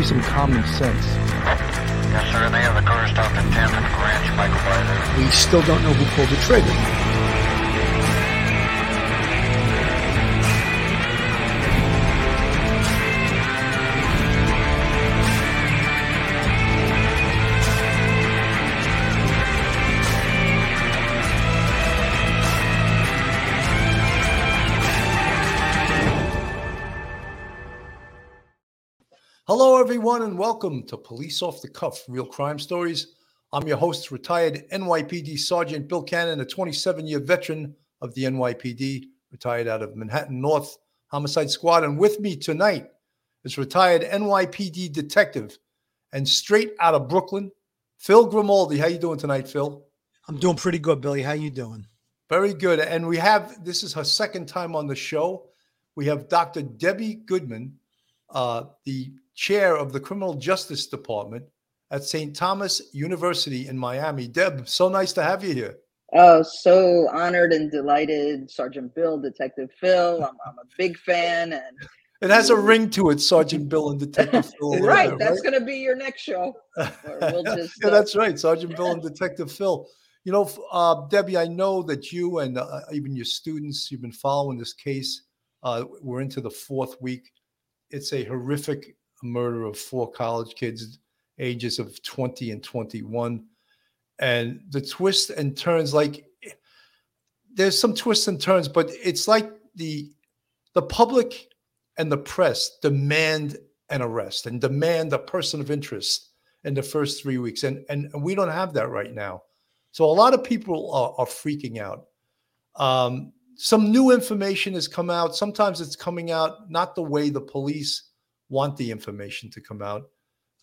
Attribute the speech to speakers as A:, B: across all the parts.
A: there has to be some common sense.
B: Yes, sir. They have the car stopped 10th and Ranch, Michael Byler.
A: We still don't know who pulled the trigger. Everyone, and welcome to Police Off the Cuff Real Crime Stories. I'm your host, retired NYPD Sergeant Bill Cannon, a 27 year veteran of the NYPD, retired out of Manhattan North Homicide Squad. And with me tonight is retired NYPD detective and straight out of Brooklyn, Phil Grimaldi. How you doing tonight, Phil?
C: I'm doing pretty good, Billy. How you doing?
A: Very good. And we have this is her second time on the show. We have Dr. Debbie Goodman, uh, the chair of the Criminal Justice Department at St. Thomas University in Miami. Deb, so nice to have you here.
D: Oh, so honored and delighted, Sergeant Bill, Detective Phil. I'm, I'm a big fan, and
A: It has a ring to it, Sergeant Bill and Detective Phil.
D: right,
A: there,
D: that's going to be your next show. We'll just,
A: yeah,
D: uh,
A: that's right, Sergeant Bill and Detective Phil. You know, uh, Debbie, I know that you and uh, even your students, you've been following this case. Uh, we're into the fourth week. It's a horrific murder of four college kids, ages of 20 and 21. And the twists and turns, like there's some twists and turns, but it's like the the public and the press demand an arrest and demand a person of interest in the first three weeks. And, and, and we don't have that right now. So a lot of people are, are freaking out. Um, some new information has come out. Sometimes it's coming out not the way the police want the information to come out.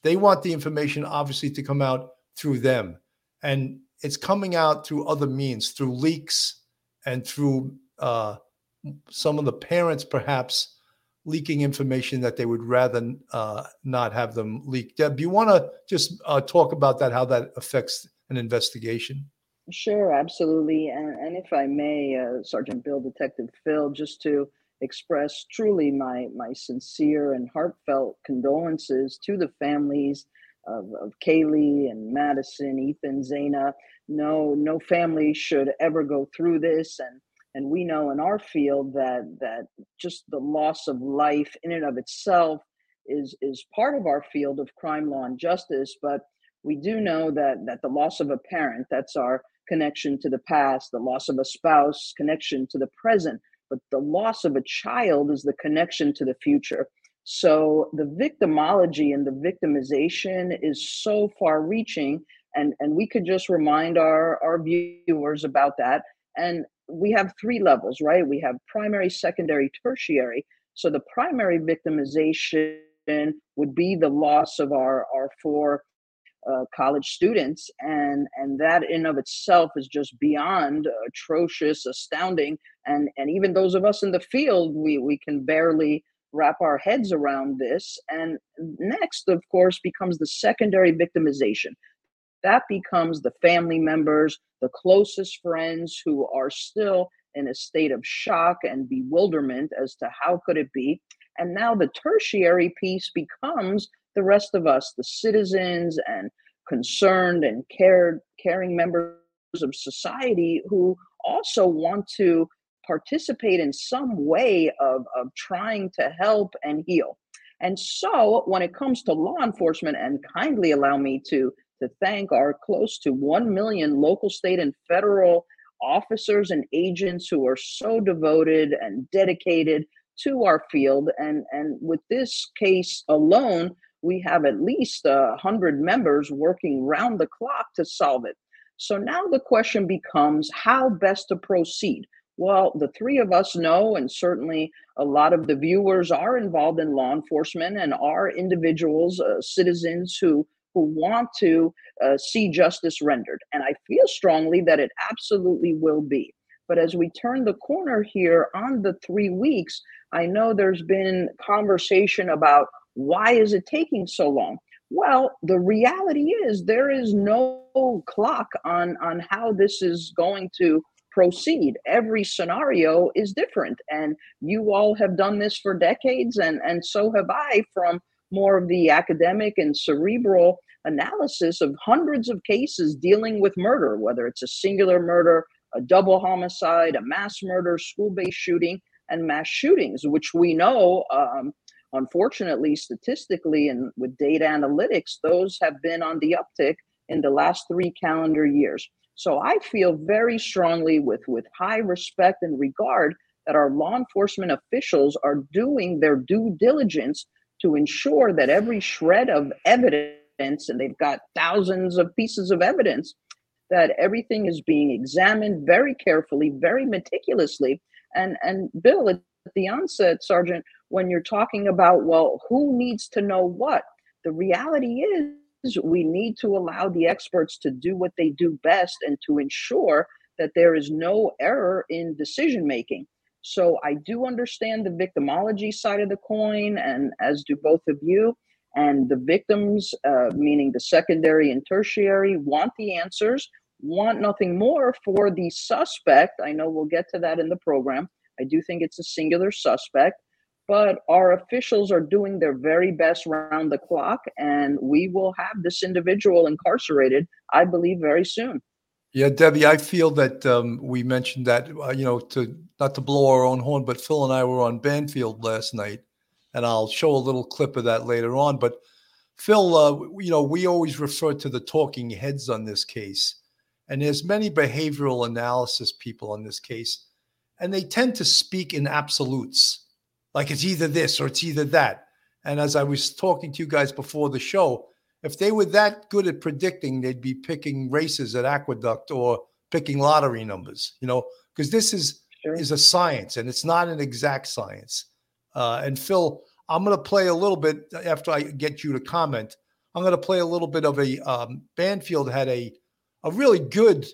A: They want the information, obviously, to come out through them. And it's coming out through other means, through leaks and through uh, some of the parents, perhaps leaking information that they would rather uh, not have them leak. Deb, you want to just uh, talk about that, how that affects an investigation?
D: Sure, absolutely. And, and if I may, uh, Sergeant Bill, Detective Phil, just to express truly my, my sincere and heartfelt condolences to the families of, of Kaylee and Madison, Ethan, Xana. No, no family should ever go through this. And, and we know in our field that, that just the loss of life in and of itself is, is part of our field of crime law and justice. But we do know that, that the loss of a parent, that's our connection to the past, the loss of a spouse, connection to the present, but the loss of a child is the connection to the future. So the victimology and the victimization is so far reaching. And, and we could just remind our, our viewers about that. And we have three levels, right? We have primary, secondary, tertiary. So the primary victimization would be the loss of our, our four uh, college students and and that in of itself is just beyond atrocious astounding and and even those of us in the field we we can barely wrap our heads around this and next of course becomes the secondary victimization. That becomes the family members the closest friends who are still in a state of shock and bewilderment as to how could it be and now the tertiary piece becomes the rest of us, the citizens and concerned and cared, caring members of society who also want to participate in some way of, of trying to help and heal. And so when it comes to law enforcement, and kindly allow me to, to thank our close to 1 million local, state, and federal officers and agents who are so devoted and dedicated to our field. And, and with this case alone, we have at least a hundred members working round the clock to solve it. So now the question becomes how best to proceed. Well, the three of us know, and certainly a lot of the viewers are involved in law enforcement and are individuals, uh, citizens who who want to uh, see justice rendered. And I feel strongly that it absolutely will be. But as we turn the corner here on the three weeks, I know there's been conversation about why is it taking so long? Well, the reality is there is no clock on on how this is going to proceed. Every scenario is different and you all have done this for decades and and so have I from more of the academic and cerebral analysis of hundreds of cases dealing with murder, whether it's a singular murder, a double homicide, a mass murder, school based shooting, and mass shootings, which we know, um, unfortunately, statistically and with data analytics, those have been on the uptick in the last three calendar years. So I feel very strongly, with, with high respect and regard, that our law enforcement officials are doing their due diligence to ensure that every shred of evidence, and they've got thousands of pieces of evidence, that everything is being examined very carefully, very meticulously. And and Bill, at the onset, Sergeant, when you're talking about, well, who needs to know what? The reality is we need to allow the experts to do what they do best and to ensure that there is no error in decision making. So I do understand the victimology side of the coin, and as do both of you. And the victims, uh, meaning the secondary and tertiary, want the answers, want nothing more for the suspect. I know we'll get to that in the program. I do think it's a singular suspect, but our officials are doing their very best round the clock, and we will have this individual incarcerated, I believe, very soon.
A: Yeah, Debbie, I feel that um, we mentioned that, uh, you know, to not to blow our own horn, but Phil and I were on Banfield last night, and I'll show a little clip of that later on. But Phil, uh, you know, we always refer to the talking heads on this case, and there's many behavioral analysis people on this case, and they tend to speak in absolutes, like it's either this or it's either that. And as I was talking to you guys before the show, if they were that good at predicting, they'd be picking races at Aqueduct or picking lottery numbers, you know, because this is sure. is a science and it's not an exact science. Uh, and Phil, I'm going to play a little bit after I get you to comment. I'm going to play a little bit of a um, Banfield had a a really good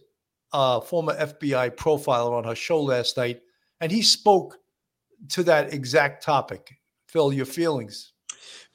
A: uh, former FBI profiler on her show last night, and he spoke to that exact topic. Phil, your feelings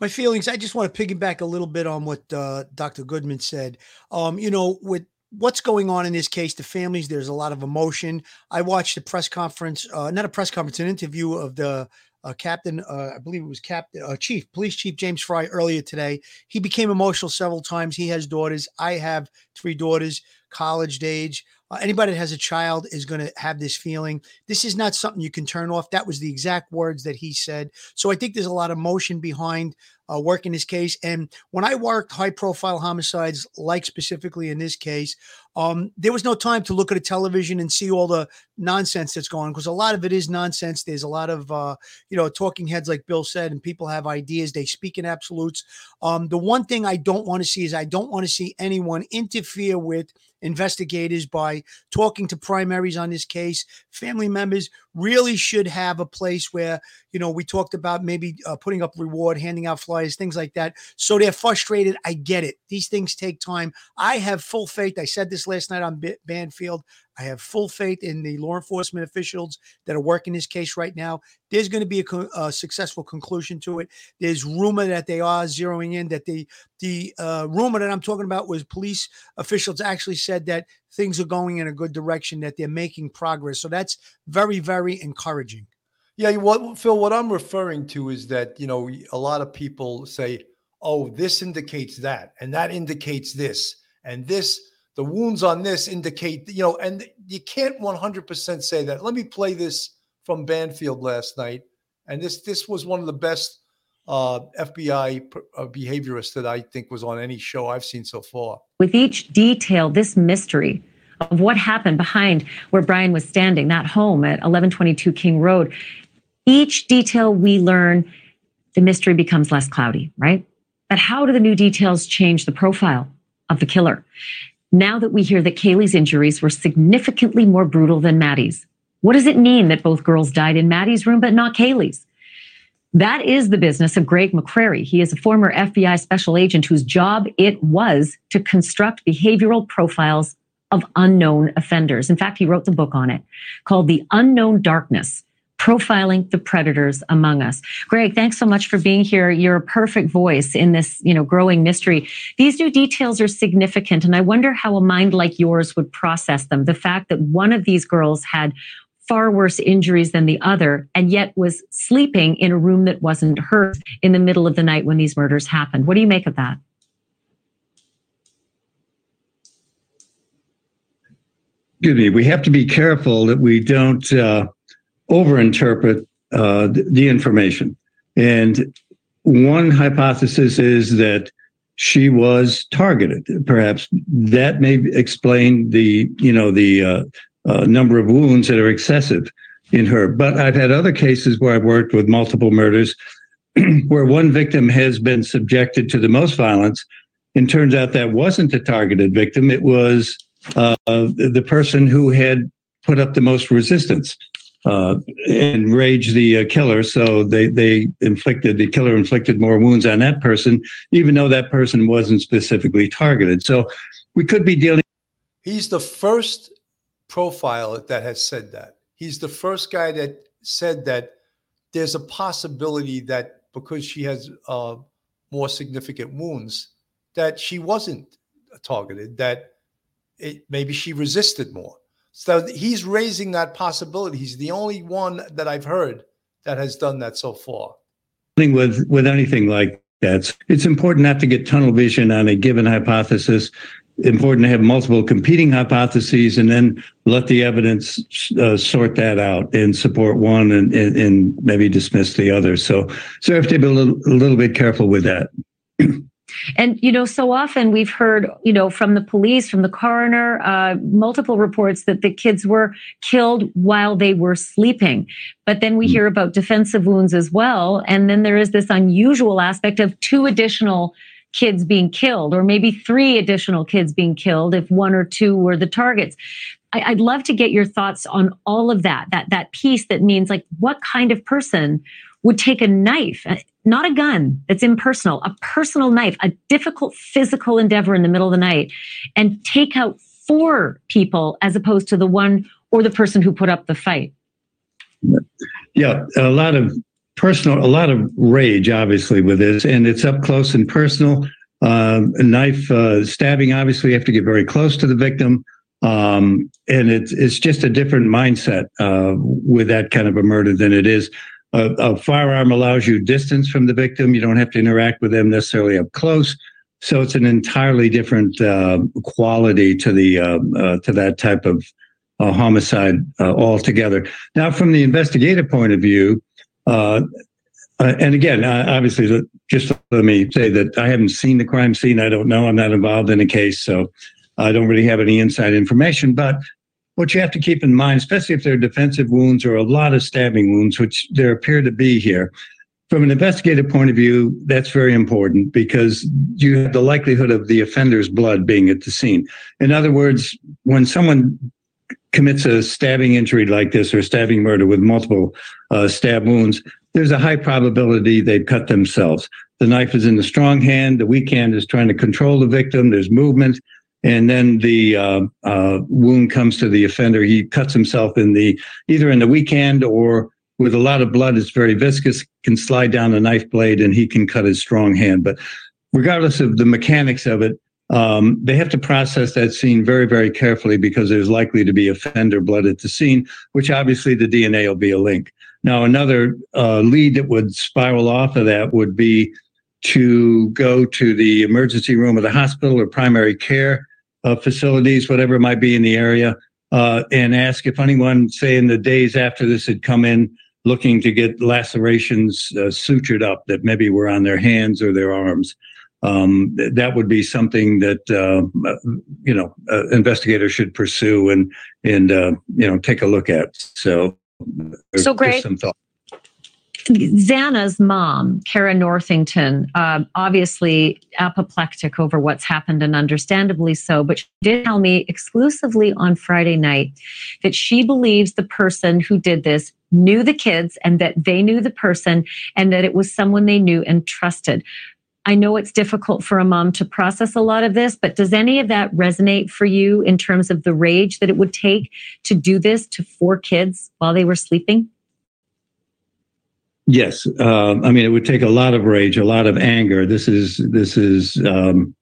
C: my feelings. I just want to piggyback a little bit on what uh, Dr. Goodman said. Um, you know, with what's going on in this case, the families, there's a lot of emotion. I watched a press conference, uh, not a press conference, an interview of the uh, captain, uh, I believe it was Captain uh, Chief Police Chief James Fry earlier today. He became emotional several times. He has daughters. I have three daughters, college age. Uh, anybody that has a child is going to have this feeling. This is not something you can turn off. That was the exact words that he said. So I think there's a lot of motion behind uh, working this case. And when I worked high profile homicides, like specifically in this case, um, there was no time to look at a television and see all the nonsense that's going on because a lot of it is nonsense. There's a lot of, uh, you know, talking heads, like Bill said, and people have ideas. They speak in absolutes. Um, the one thing I don't want to see is I don't want to see anyone interfere with investigators by talking to primaries on this case. Family members really should have a place where, you know, we talked about maybe uh, putting up reward, handing out flyers, things like that. So they're frustrated. I get it. These things take time. I have full faith. I said this last night on Banfield. I have full faith in the law enforcement officials that are working this case right now. There's going to be a, a successful conclusion to it. There's rumor that they are zeroing in that the the uh, rumor that I'm talking about was police officials actually said that things are going in a good direction, that they're making progress. So that's very very encouraging.
A: Yeah, what Phil, what I'm referring to is that you know a lot of people say, "Oh, this indicates that, and that indicates this, and this." The wounds on this indicate, you know, and you can't 100% say that. Let me play this from Banfield last night, and this this was one of the best uh, FBI uh, behaviorists that I think was on any show I've seen so far.
E: With each detail, this mystery of what happened behind where Brian was standing, that home at 1122 King Road, each detail we learn, the mystery becomes less cloudy, right? But how do the new details change the profile of the killer? Now that we hear that Kaylee's injuries were significantly more brutal than Maddie's? What does it mean that both girls died in Maddie's room but not Kaylee's? That is the business of Greg McCrary. He is a former FBI special agent whose job it was to construct behavioral profiles of unknown offenders. In fact, he wrote the book on it called The Unknown Darkness profiling the predators among us. Greg, thanks so much for being here. You're a perfect voice in this, you know, growing mystery. These new details are significant and I wonder how a mind like yours would process them. The fact that one of these girls had far worse injuries than the other, and yet was sleeping in a room that wasn't hers in the middle of the night when these murders happened. What do you make of that?
F: Excuse me. We have to be careful that we don't uh, overinterpret uh, the, information. And one hypothesis is that she was targeted. Perhaps that may explain the, you know, the uh, uh, number of wounds that are excessive in her. But I've had other cases where I've worked with multiple murders where one victim has been subjected to the most violence. And turns out that wasn't the targeted victim. It was uh, the person who had put up the most resistance uh, enraged the uh, killer. So they they inflicted the killer inflicted more wounds on that person, even though that person wasn't specifically targeted. So we could be dealing.
A: He's the first profile that has said that. He's the first guy that said that there's a possibility that because she has uh, more significant wounds, that she wasn't targeted. That it, maybe she resisted more. So he's raising that possibility. He's the only one that I've heard that has done that so far.
F: With with anything like that, it's important not to get tunnel vision on a given hypothesis. Important to have multiple competing hypotheses and then let the evidence uh, sort that out and support one and, and, and maybe dismiss the other. So, so you have to be a little, a little bit careful with that.
E: And, you know, so often we've heard, you know, from the police, from the coroner, uh, multiple reports that the kids were killed while they were sleeping. But then we hmm. hear about defensive wounds as well. And then there is this unusual aspect of two additional kids being killed, or maybe three additional kids being killed if one or two were the targets. I, would love to get your thoughts on all of that, that, that piece that means like what kind of person would take a knife not a gun that's impersonal, a personal knife, a difficult physical endeavor in the middle of the night, and take out four people as opposed to the one or the person who put up the fight.
F: Yeah, a lot of personal, a lot of rage, obviously, with this, and it's up close and personal. A knife uh, stabbing, obviously, you have to get very close to the victim. Um, and it's it's just a different mindset uh, with that kind of a murder than it is a, a, firearm allows you distance from the victim. You don't have to interact with them necessarily up close. So it's an entirely different uh, quality to the uh, uh, to that type of uh, homicide uh, altogether. Now, from the investigative point of view, uh, and again, obviously, just let me say that I haven't seen the crime scene. I don't know. I'm not involved in the case, so I don't really have any inside information. But what you have to keep in mind, especially if there are defensive wounds or a lot of stabbing wounds, which there appear to be here, from an investigative point of view, that's very important because you have the likelihood of the offender's blood being at the scene. In other words, when someone commits a stabbing injury like this or stabbing murder with multiple uh, stab wounds, there's a high probability they've cut themselves. The knife is in the strong hand, the weak hand is trying to control the victim, there's movement and then the uh, uh, wound comes to the offender. He cuts himself in the either in the weak hand or with a lot of blood. It's very viscous, can slide down a knife blade, and he can cut his strong hand. But regardless of the mechanics of it, um, they have to process that scene very, very carefully because there's likely to be offender blood at the scene, which obviously the DNA will be a link. Now, another uh, lead that would spiral off of that would be to go to the emergency room of the hospital or primary care uh, facilities, whatever it might be in the area, uh, and ask if anyone, say in the days after this had come in looking to get lacerations uh, sutured up that maybe were on their hands or their arms. Um, th- that would be something that uh, you know uh, investigators should pursue and and uh, you know take a look at. So,
E: so great.
F: Some thought.
E: Xana's mom, Cara Northington, uh, obviously apoplectic over what's happened and understandably so, but she did tell me exclusively on Friday night that she believes the person who did this knew the kids and that they knew the person and that it was someone they knew and trusted. I know it's difficult for a mom to process a lot of this, but does any of that resonate for you in terms of the rage that it would take to do this to four kids while they were sleeping?
F: Yes, uh, I mean it would take a lot of rage, a lot of anger. This is this is um,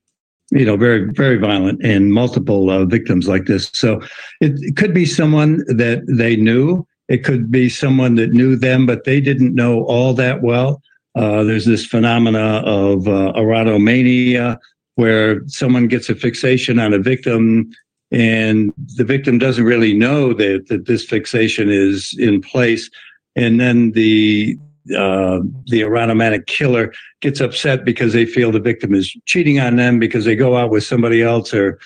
F: you know very very violent and multiple uh, victims like this. So it, it, could be someone that they knew It could be someone that knew them, but they didn't know all that well. Uh, there's this phenomena of uh, erotomania where someone gets a fixation on a victim and the victim doesn't really know that, that this fixation is in place. And then the uh, the erotomanic killer gets upset because they feel the victim is cheating on them because they go out with somebody else or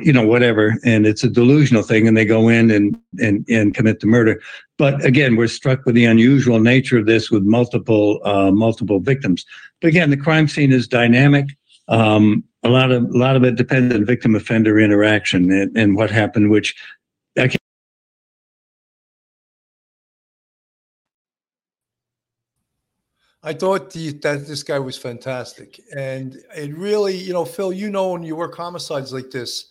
F: you know whatever and it's a delusional thing and they go in and and and commit the murder. But again we're struck with the unusual nature of this with multiple uh, multiple victims. But again the crime scene is dynamic. Um, a lot of a lot of it depends on victim offender interaction and, and what happened which I
A: I thought the, that this guy was fantastic, and it really, you know, Phil, you know, when you work homicides like this,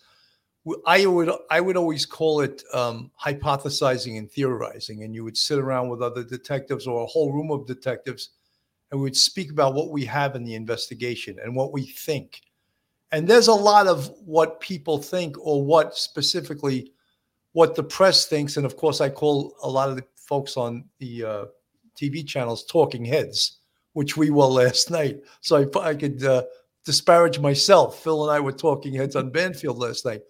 A: I would I would always call it um, hypothesizing and theorizing, and you would sit around with other detectives or a whole room of detectives, and we would speak about what we have in the investigation and what we think. And there's a lot of what people think, or what specifically what the press thinks, and of course, I call a lot of the folks on the uh, TV channels talking heads, which we were last night. So I, I could uh, disparage myself. Phil and I were talking heads on Banfield last night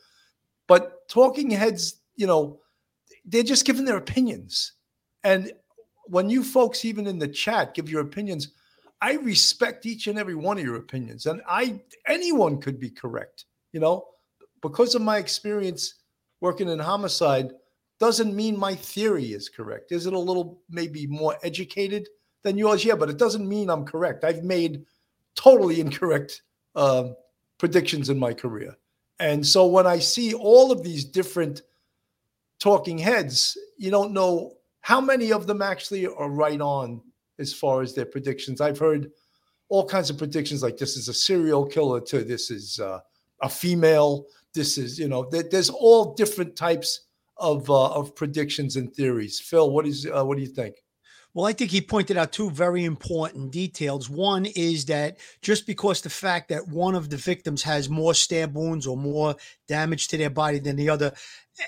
A: but talking heads, you know, they're just giving their opinions. And when you folks, even in the chat, give your opinions, I respect each and every one of your opinions. And I anyone could be correct, you know, because of my experience working in homicide doesn't mean my theory is correct. Is it a little maybe more educated than yours? Yeah, but it doesn't mean I'm correct. I've made totally incorrect uh, predictions in my career. And so when I see all of these different talking heads, you don't know how many of them actually are right on as far as their predictions. I've heard all kinds of predictions like this is a serial killer to this is uh, a female. This is, you know, there's all different types of uh, of predictions and theories. Phil, what is uh, what do you think?
C: Well, I think he pointed out two very important details. One is that just because the fact that one of the victims has more stab wounds or more damage to their body than the other,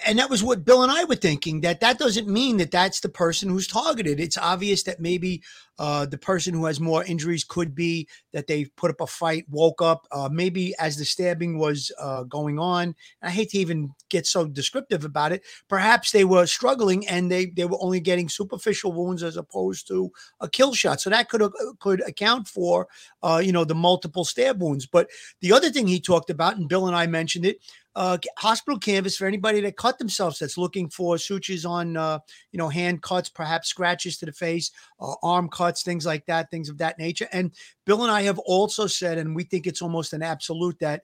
C: and that was what Bill and I were thinking that that doesn't mean that that's the person who's targeted. It's obvious that maybe uh, the person who has more injuries could be that they put up a fight, woke up, uh, maybe as the stabbing was uh, going on. I hate to even get so descriptive about it. Perhaps they were struggling and they they were only getting superficial wounds as opposed to a kill shot. So that could uh, could account for uh, you know the multiple stab wounds. But the other thing he talked about, and Bill and I mentioned it, uh, hospital canvas for anybody that cut themselves that's looking for sutures on, uh, you know, hand cuts, perhaps scratches to the face, uh, arm cuts, things like that, things of that nature. And Bill and I have also said, and we think it's almost an absolute, that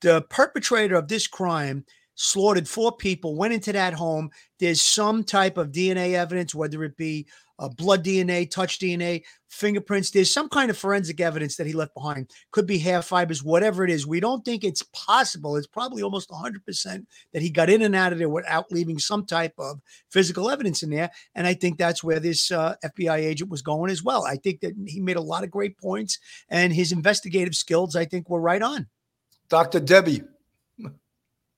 C: the perpetrator of this crime slaughtered four people, went into that home. There's some type of DNA evidence, whether it be uh, blood DNA, touch DNA, fingerprints. There's some kind of forensic evidence that he left behind. Could be hair fibers, whatever it is. We don't think it's possible. It's probably almost 100% that he got in and out of there without leaving some type of physical evidence in there. And I think that's where this uh, FBI agent was going as well. I think that he made a lot of great points, and his investigative skills, I think, were right on.
A: Dr. Debbie.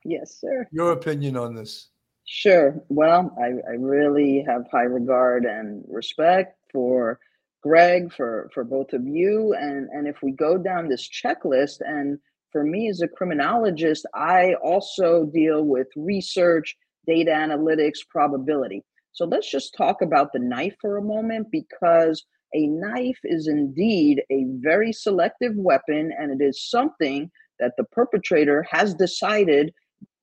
D: Yes, sir.
A: Your opinion on this?
D: Sure. Well, I, I really have high regard and respect for Greg, for for both of you, and and if we go down this checklist, and for me as a criminologist, I also deal with research, data analytics, probability. So let's just talk about the knife for a moment because a knife is indeed a very selective weapon, and it is something that the perpetrator has decided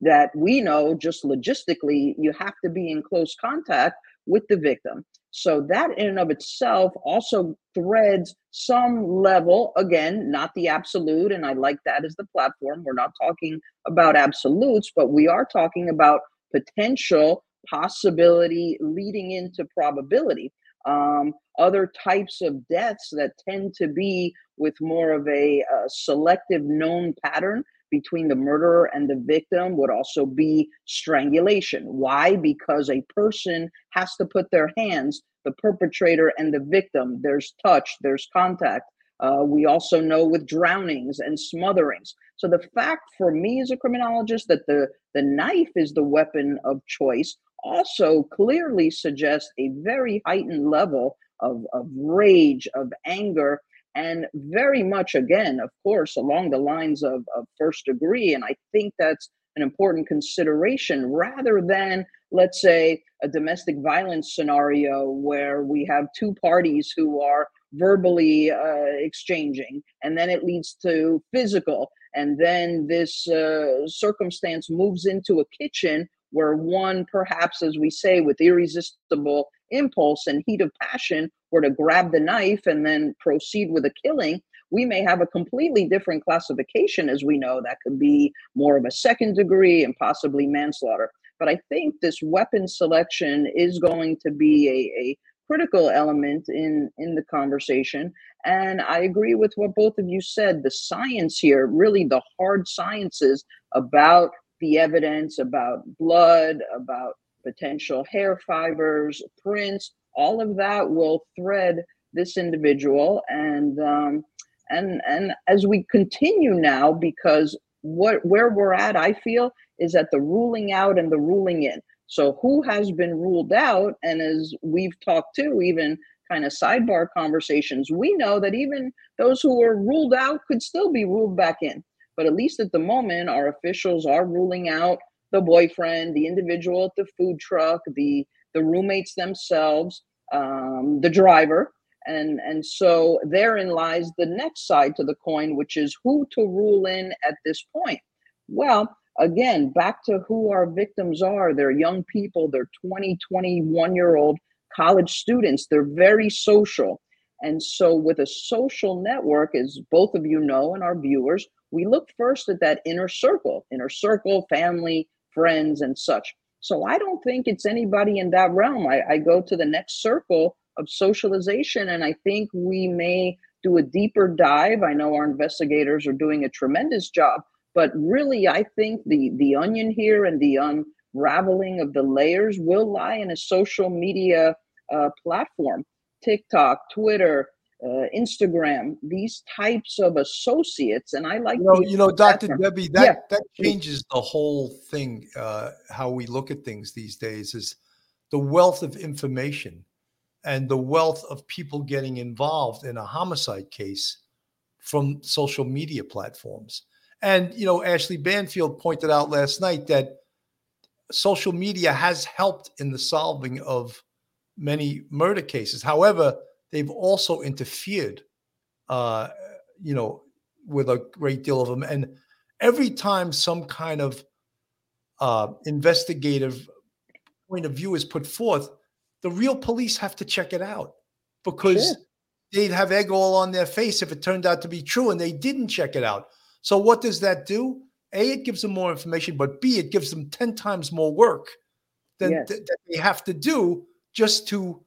D: that we know just logistically you have to be in close contact with the victim. So that in and of itself also threads some level, again, not the absolute. And I like that as the platform. We're not talking about absolutes, but we are talking about potential possibility leading into probability. Um, other types of deaths that tend to be with more of a, a selective known pattern between the murderer and the victim would also be strangulation. Why? Because a person has to put their hands, the perpetrator and the victim, there's touch, there's contact. Uh, we also know with drownings and smotherings. So the fact for me as a criminologist that the, the knife is the weapon of choice also clearly suggests a very heightened level of, of rage, of anger, and very much, again, of course, along the lines of, of first degree. And I think that's an important consideration rather than, let's say, a domestic violence scenario where we have two parties who are verbally uh, exchanging and then it leads to physical and then this uh, circumstance moves into a kitchen where one perhaps as we say with irresistible impulse and heat of passion were to grab the knife and then proceed with a killing we may have a completely different classification as we know. That could be more of a second degree and possibly manslaughter. But i think this weapon selection is going to be a, a critical element in in the conversation. And i agree with what both of you said. The science here really the hard sciences about the evidence about blood about potential hair fibers prints all of that will thread this individual and um, and and as we continue now because what where we're at i feel is at the ruling out and the ruling in so, who has been ruled out? And as we've talked to, even kind of sidebar conversations, we know that even those who were ruled out could still be ruled back in. But at least at the moment, our officials are ruling out the boyfriend, the individual at the food truck, the the roommates themselves, um, the driver, and and so therein lies the next side to the coin, which is who to rule in at this point. Well, again, back to who our victims are. They're young people, they're 20, 21 year old college students. They're very social. And so, with a social network, as both of you know and our viewers, we look first at that inner circle, inner circle, family, friends, and such. So, I don't think it's anybody in that realm. I, I go to the next circle of socialization, and I think we may do a deeper dive. I know our investigators are doing a tremendous job but really, I think the the onion here and the unraveling of the layers will lie in a social media uh, platform, TikTok, Twitter, uh, Instagram, these types of associates. And I like,
A: you know, you know Dr. Debbie, that, yeah. that changes the whole thing, uh, how we look at things these days is the wealth of information and the wealth of people getting involved in a homicide case from social media platforms. And, you know, Ashley Banfield pointed out last night that social media has helped in the solving of many murder cases. However, they've also interfered, uh, you know, with a great deal of them. And every time some kind of uh, investigative point of view is put forth, the real police have to check it out because sure. they'd have egg all on their face if it turned out to be true and they didn't check it out. So what does that do? A, it gives them more information, but B, it gives them 10 times more work than yes. th- that they have to do just to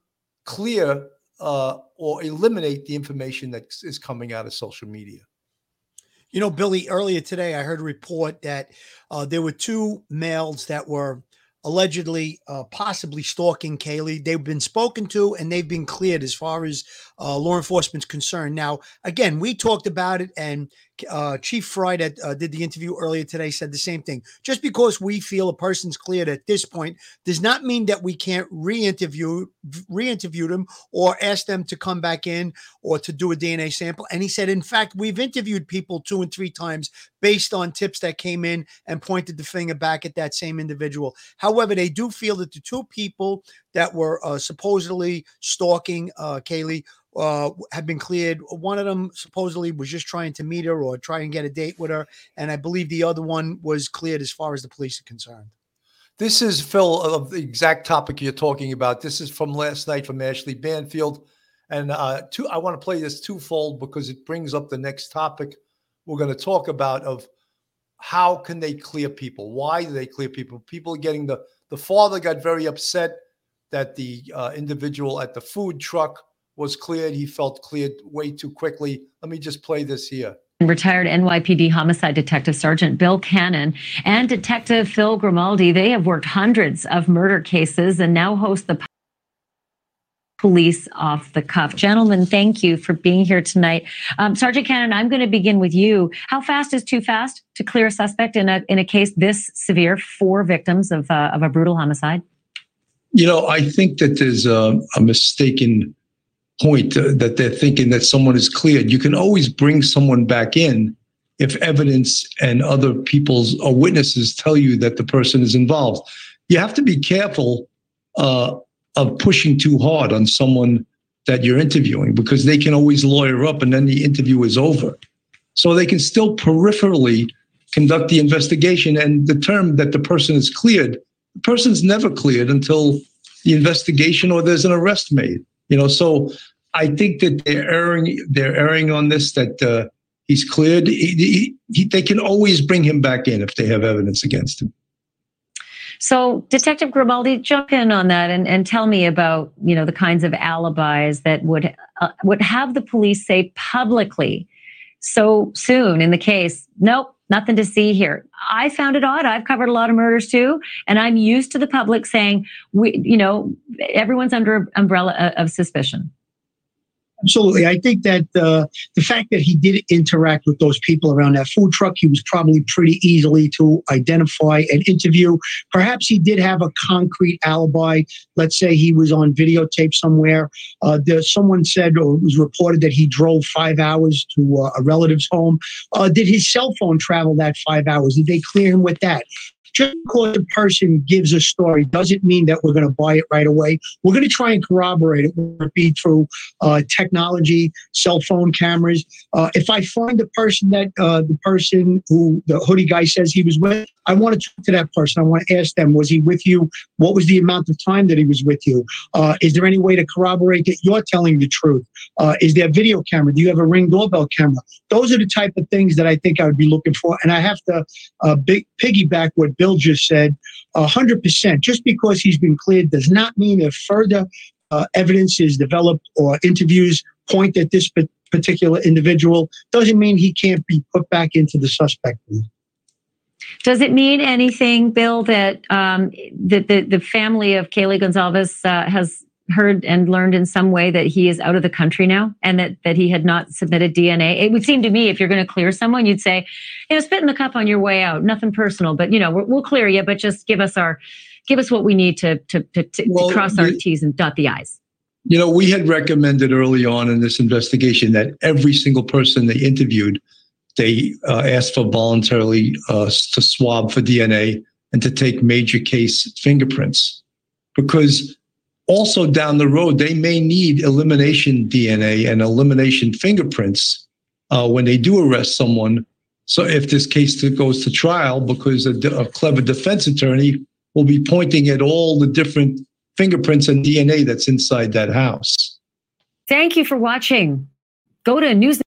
A: clear uh, or eliminate the information that is coming out of social media.
C: You know, Billy, earlier today, I heard a report that uh, there were two males that were allegedly uh, possibly stalking Kaylee. They've been spoken to and they've been cleared as far as uh, law enforcement's concern. Now, again, we talked about it, and uh, Chief Fry that uh, did the interview earlier today said the same thing. Just because we feel a person's cleared at this point does not mean that we can't re-interview re-interview them or ask them to come back in or to do a DNA sample. And he said, in fact, we've interviewed people two and three times based on tips that came in and pointed the finger back at that same individual. However, they do feel that the two people that were uh, supposedly stalking uh, Kaylee uh, have been cleared. One of them supposedly was just trying to meet her or try and get a date with her, and I believe the other one was cleared as far as the police are concerned.
A: This is Phil of the exact topic you're talking about. This is from last night from Ashley Banfield, and uh, two, I want to play this twofold because it brings up the next topic we're going to talk about of how can they clear people? Why do they clear people? People are getting the the father got very upset that the uh, individual at the food truck was cleared. He felt cleared way too quickly. Let me just play this here.
E: Retired NYPD homicide detective Sergeant Bill Cannon and Detective Phil Grimaldi, they have worked hundreds of murder cases and now host the police off the cuff. Gentlemen, thank you for being here tonight. Um, Sergeant Cannon, I'm going to begin with you. How fast is too fast to clear a suspect in a in a case this severe? Four victims of uh, of a brutal homicide.
A: You know, I think that there's a, a mistaken point uh, that they're thinking that someone is cleared. You can always bring someone back in if evidence and other people's or witnesses tell you that the person is involved. You have to be careful uh, of pushing too hard on someone that you're interviewing because they can always lawyer up and then the interview is over. So they can still peripherally conduct the investigation and determine that the person is cleared. The person's never cleared until the investigation or there's an arrest made. You know, so I think that they're erring. They're erring on this that uh, he's cleared. He, he, he, they can always bring him back in if they have evidence against him.
E: So, Detective Grimaldi, jump in on that and, and tell me about you know the kinds of alibis that would uh, would have the police say publicly so soon in the case. Nope, nothing to see here. I found it odd. I've covered a lot of murders too, and I'm used to the public saying we, you know, everyone's under umbrella uh, of suspicion.
C: Absolutely. I think that uh, the fact that he did interact with those people around that food truck, he was probably pretty easily to identify and interview. Perhaps he did have a concrete alibi. Let's say he was on videotape somewhere. Uh, there, someone said or it was reported that he drove five hours to uh, a relative's home. Uh, did his cell phone travel that five hours? Did they clear him with that? Just because a person gives a story doesn't mean that we're going to buy it right away. We're going to try and corroborate it, whether it be through uh, technology, cell phone cameras. Uh, if I find the person that uh, the person who the hoodie guy says he was with, I want to talk to that person. I want to ask them, was he with you? What was the amount of time that he was with you? Uh, is there any way to corroborate that you're telling the truth? Uh, is there a video camera? Do you have a ring doorbell camera? Those are the type of things that I think I would be looking for. And I have to uh, big, piggyback what Bill just said. 100%. Just because he's been cleared does not mean if further uh, evidence is developed or interviews point at this particular individual doesn't mean he can't be put back into the suspect list.
E: Does it mean anything, Bill, that um, that the, the family of Kaylee Goncalves uh, has heard and learned in some way that he is out of the country now and that, that he had not submitted DNA? It would seem to me if you're going to clear someone, you'd say, you know, spit in the cup on your way out. Nothing personal, but you know, we'll clear you, but just give us our give us what we need to to to, to, well, to cross our T's and dot the I's.
A: You know, we had recommended early on in this investigation that every single person they interviewed they uh, asked for voluntarily uh, to swab for DNA and to take major case fingerprints because also down the road they may need elimination DNA and elimination fingerprints uh, when they do arrest someone. So if this case goes to trial, because a, a clever defense attorney will be pointing at all the different fingerprints and DNA that's inside that house.
E: Thank you for watching. Go to news.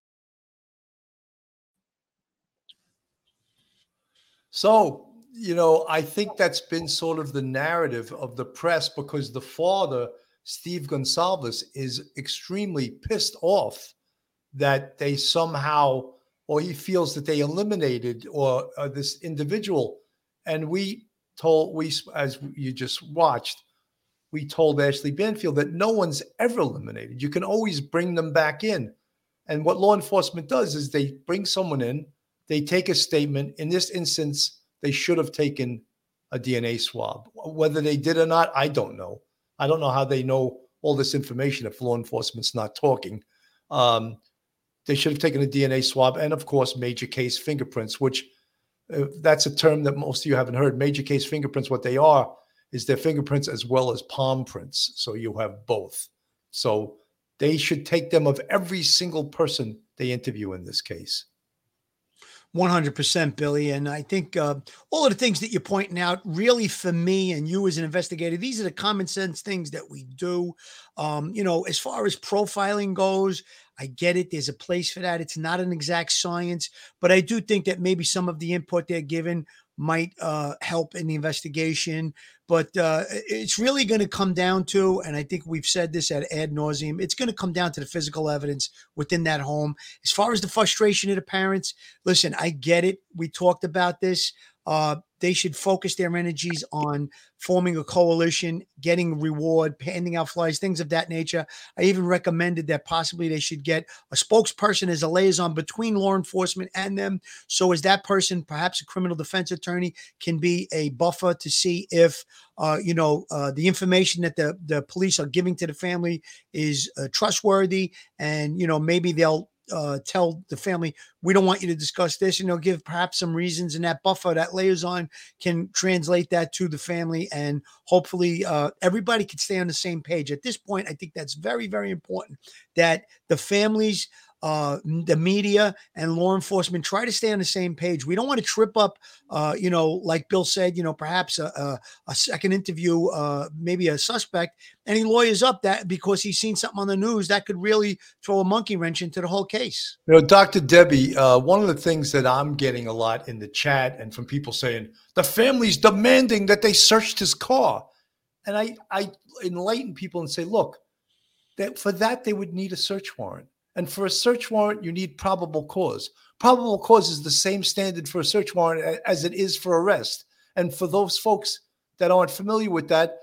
A: So, you know, I think that's been sort of the narrative of the press because the father, Steve Goncalves, is extremely pissed off that they somehow, or he feels that they eliminated or uh, this individual. And we told, we, as you just watched, we told Ashley Banfield that no one's ever eliminated. You can always bring them back in. And what law enforcement does is they bring someone in, they take a statement. In this instance, they should have taken a DNA swab. Whether they did or not, I don't know. I don't know how they know all this information if law enforcement's not talking. Um, they should have taken a DNA swab and, of course, major case fingerprints, which uh, that's a term that most of you haven't heard. Major case fingerprints, what they are is their fingerprints as well as palm prints. So you have both. So they should take them of every single person they interview in this case.
C: 100% billy. And i think uh, all of the things that you're pointing out really for me and you as an investigator these are the common sense things that we do. Um, you know as far as profiling goes i get it. There's a place for that. It's not an exact science but i do think that maybe some of the input they're given might uh, help in the investigation. But uh, it's really going to come down to, and I think we've said this at ad nauseum, it's going to come down to the physical evidence within that home. As far as the frustration of the parents, listen, I get it. We talked about this. Uh, they should focus their energies on forming a coalition, getting reward, handing out flyers, things of that nature. I even recommended that possibly they should get a spokesperson as a liaison between law enforcement and them. So, as that person, perhaps a criminal defense attorney, can be a buffer to see if uh, you know uh, the information that the the police are giving to the family is uh, trustworthy, and you know maybe they'll uh, tell the family we don't want you to discuss this and they'll give perhaps some reasons and that buffer that liaison can translate that to the family and hopefully uh, everybody can stay on the same page. At this point i think that's very very important that the families uh, the media and law enforcement try to stay on the same page. We don't want to trip up, uh, you know, like Bill said, you know, perhaps a, a, a second interview, uh, maybe a suspect, and he lawyers up that because he's seen something on the news that could really throw a monkey wrench into the whole case.
A: You know, Dr. Debbie, uh, one of the things that I'm getting a lot in the chat and from people saying the family's demanding that they searched his car, and I I enlighten people and say, look, that for that they would need a search warrant and for a search warrant, you need probable cause. Probable cause is the same standard for a search warrant as it is for arrest. And for those folks that aren't familiar with that,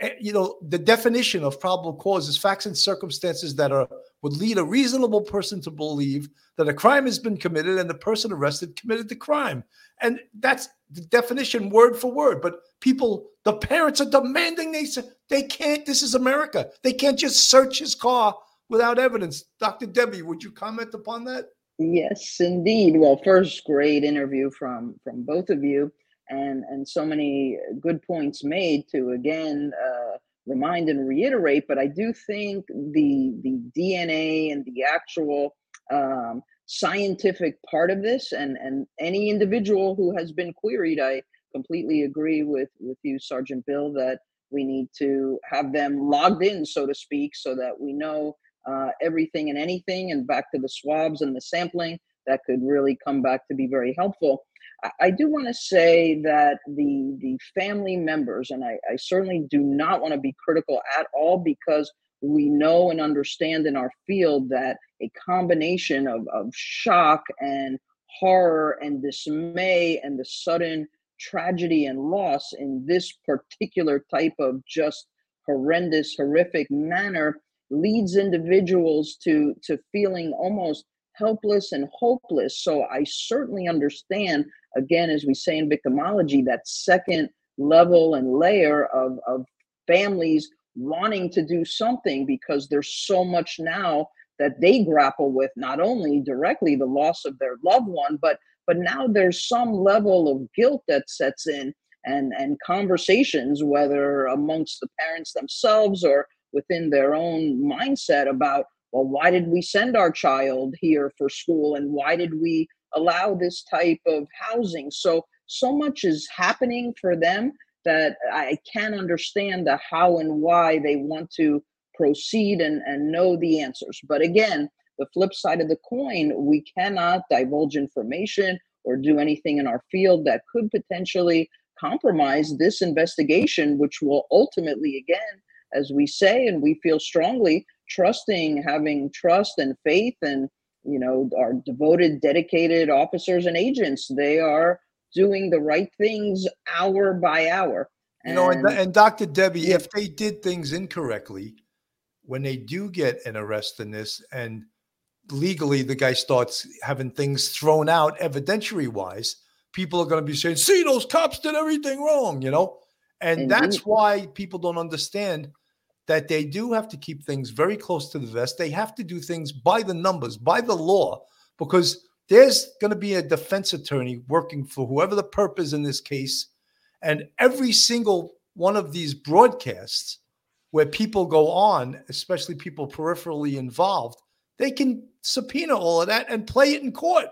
A: eh, you know, the definition of probable cause is facts and circumstances that are would lead a reasonable person to believe that a crime has been committed and the person arrested committed the crime. And that's the definition word for word. But people, the parents are demanding they say they can't. This is America. They can't just search his car without evidence. Dr. Debbie, would you comment upon that?
D: Yes, indeed. Well, first, great interview from from both of you, and and so many good points made to again uh, remind and reiterate. But I do think the the DNA and the actual um, scientific part of this, and and any individual who has been queried, I completely agree with with you, Sergeant Bill, that we need to have them logged in, so to speak, so that we know uh, everything and anything, and back to the swabs and the sampling, that could really come back to be very helpful. I, I do want to say that the the family members, and I, I certainly do not want to be critical at all because we know and understand in our field that a combination of, of shock and horror and dismay and the sudden tragedy and loss in this particular type of just horrendous, horrific manner leads individuals to to feeling almost helpless and hopeless. So i certainly understand again as we say in victimology that second level and layer of of families wanting to do something because there's so much now that they grapple with not only directly the loss of their loved one but but now there's some level of guilt that sets in and and conversations whether amongst the parents themselves or within their own mindset about well why did we send our child here for school and why did we allow this type of housing? So so much is happening for them that i can't understand the how and why they want to proceed and, and know the answers. But again the flip side of the coin we cannot divulge information or do anything in our field that could potentially compromise this investigation which will ultimately again as we say and we feel strongly trusting having trust and faith and you know our devoted dedicated officers and agents. They are doing the right things hour by hour.
A: And, you know and, and dr debbie yeah. if they did things incorrectly when they do get an arrest in this and legally the guy starts having things thrown out evidentiary wise people are going to be saying see those cops did everything wrong you know and Indeed. that's why people don't understand that they do have to keep things very close to the vest. They have to do things by the numbers, by the law, because there's going to be a defense attorney working for whoever the perp is in this case. And every single one of these broadcasts where people go on, especially people peripherally involved, they can subpoena all of that and play it in court.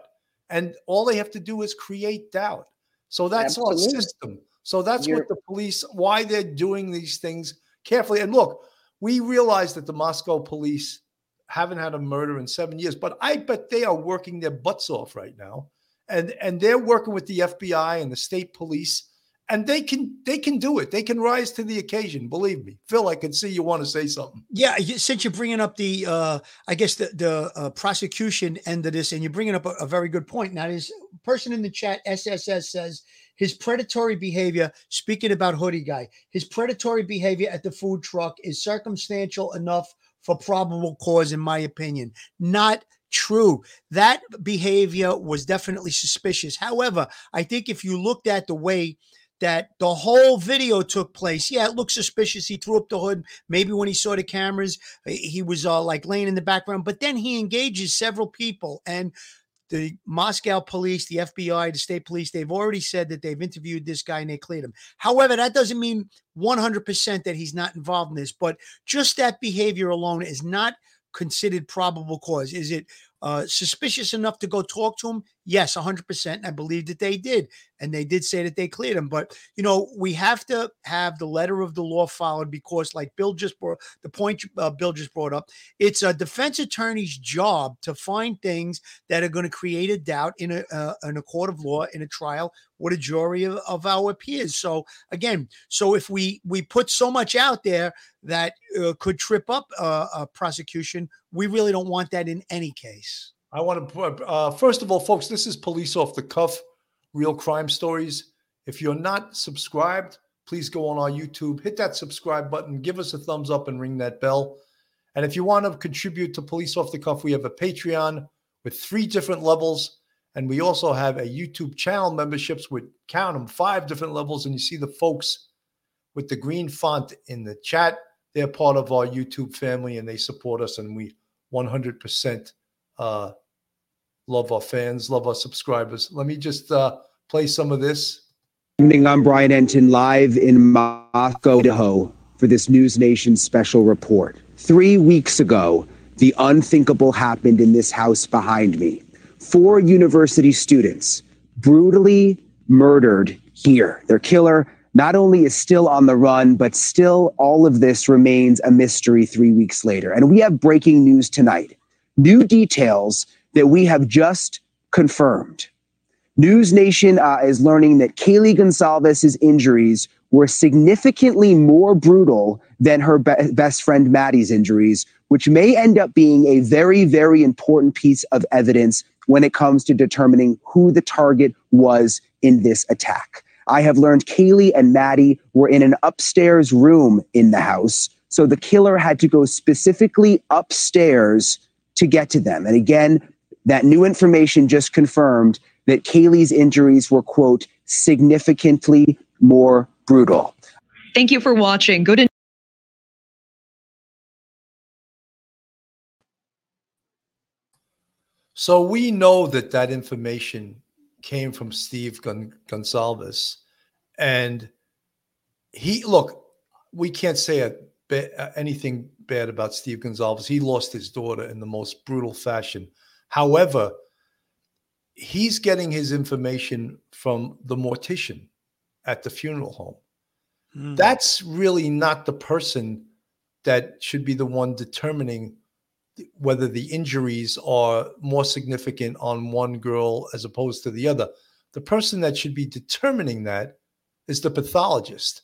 A: And all they have to do is create doubt. So that's Absolutely. our system. So that's You're- what the police, why they're doing these things carefully. And look, we realize that the Moscow police haven't had a murder in seven years, but I bet they are working their butts off right now. And, and they're working with the FBI and the state police. And they can they can do it. They can rise to the occasion. Believe me, Phil. I can see you want to say something.
C: Yeah, since you're bringing up the, uh, I guess the the uh, prosecution end of this, and you're bringing up a, a very good point. Now, this person in the chat, SSS says his predatory behavior. Speaking about hoodie guy, his predatory behavior at the food truck is circumstantial enough for probable cause, in my opinion. Not true. That behavior was definitely suspicious. However, I think if you looked at the way that the whole video took place. Yeah, it looked suspicious. He threw up the hood. Maybe when he saw the cameras, he was uh, like laying in the background. But then he engages several people, and the Moscow police, the FBI, the state police, they've already said that they've interviewed this guy and they cleared him. However, that doesn't mean 100% that he's not involved in this, but just that behavior alone is not considered probable cause. Is it uh, suspicious enough to go talk to him? Yes, 100%. I believe that they did. And they did say that they cleared him. But, you know, we have to have the letter of the law followed because, like Bill just brought the point uh, Bill just brought up, it's a defense attorney's job to find things that are going to create a doubt in a, uh, in a court of law, in a trial with a jury of, of our peers. So, again, so if we, we put so much out there that uh, could trip up uh, a prosecution, we really don't want that in any case.
A: I want to, uh, first of all, folks, this is Police Off the Cuff, real crime stories. If you're not subscribed, please go on our YouTube, hit that subscribe button, give us a thumbs up, and ring that bell. And if you want to contribute to Police Off the Cuff, we have a Patreon with three different levels. And we also have a YouTube channel memberships with count them five different levels. And you see the folks with the green font in the chat. They're part of our YouTube family and they support us. And we 100% uh, love our fans, love our subscribers. Let me just uh, play some of this.
G: Evening, I'm Brian Entin live in Moscow, Idaho for this NewsNation special report. Three weeks ago, the unthinkable happened in this house behind me. Four university students brutally murdered here. Their killer not only is still on the run, but still all of this remains a mystery three weeks later. And we have breaking news tonight new details that we have just confirmed. NewsNation uh, is learning that Kaylee Goncalves' injuries were significantly more brutal than her be- best friend Maddie's injuries, which may end up being a very, very important piece of evidence when it comes to determining who the target was in this attack. I have learned Kaylee and Maddie were in an upstairs room in the house. So the killer had to go specifically upstairs to get to them. And again, that new information just confirmed that Kaylee's injuries were, quote, significantly more brutal.
H: Thank you for watching. Go to
A: So we know that that information came from Steve Gon- Goncalves, and he look. We can't say a, anything bad about Steve Goncalves. He lost his daughter in the most brutal fashion. However, he's getting his information from the mortician at the funeral home. Mm. That's really not the person that should be the one determining whether the injuries are more significant on one girl as opposed to the other. The person that should be determining that is the pathologist.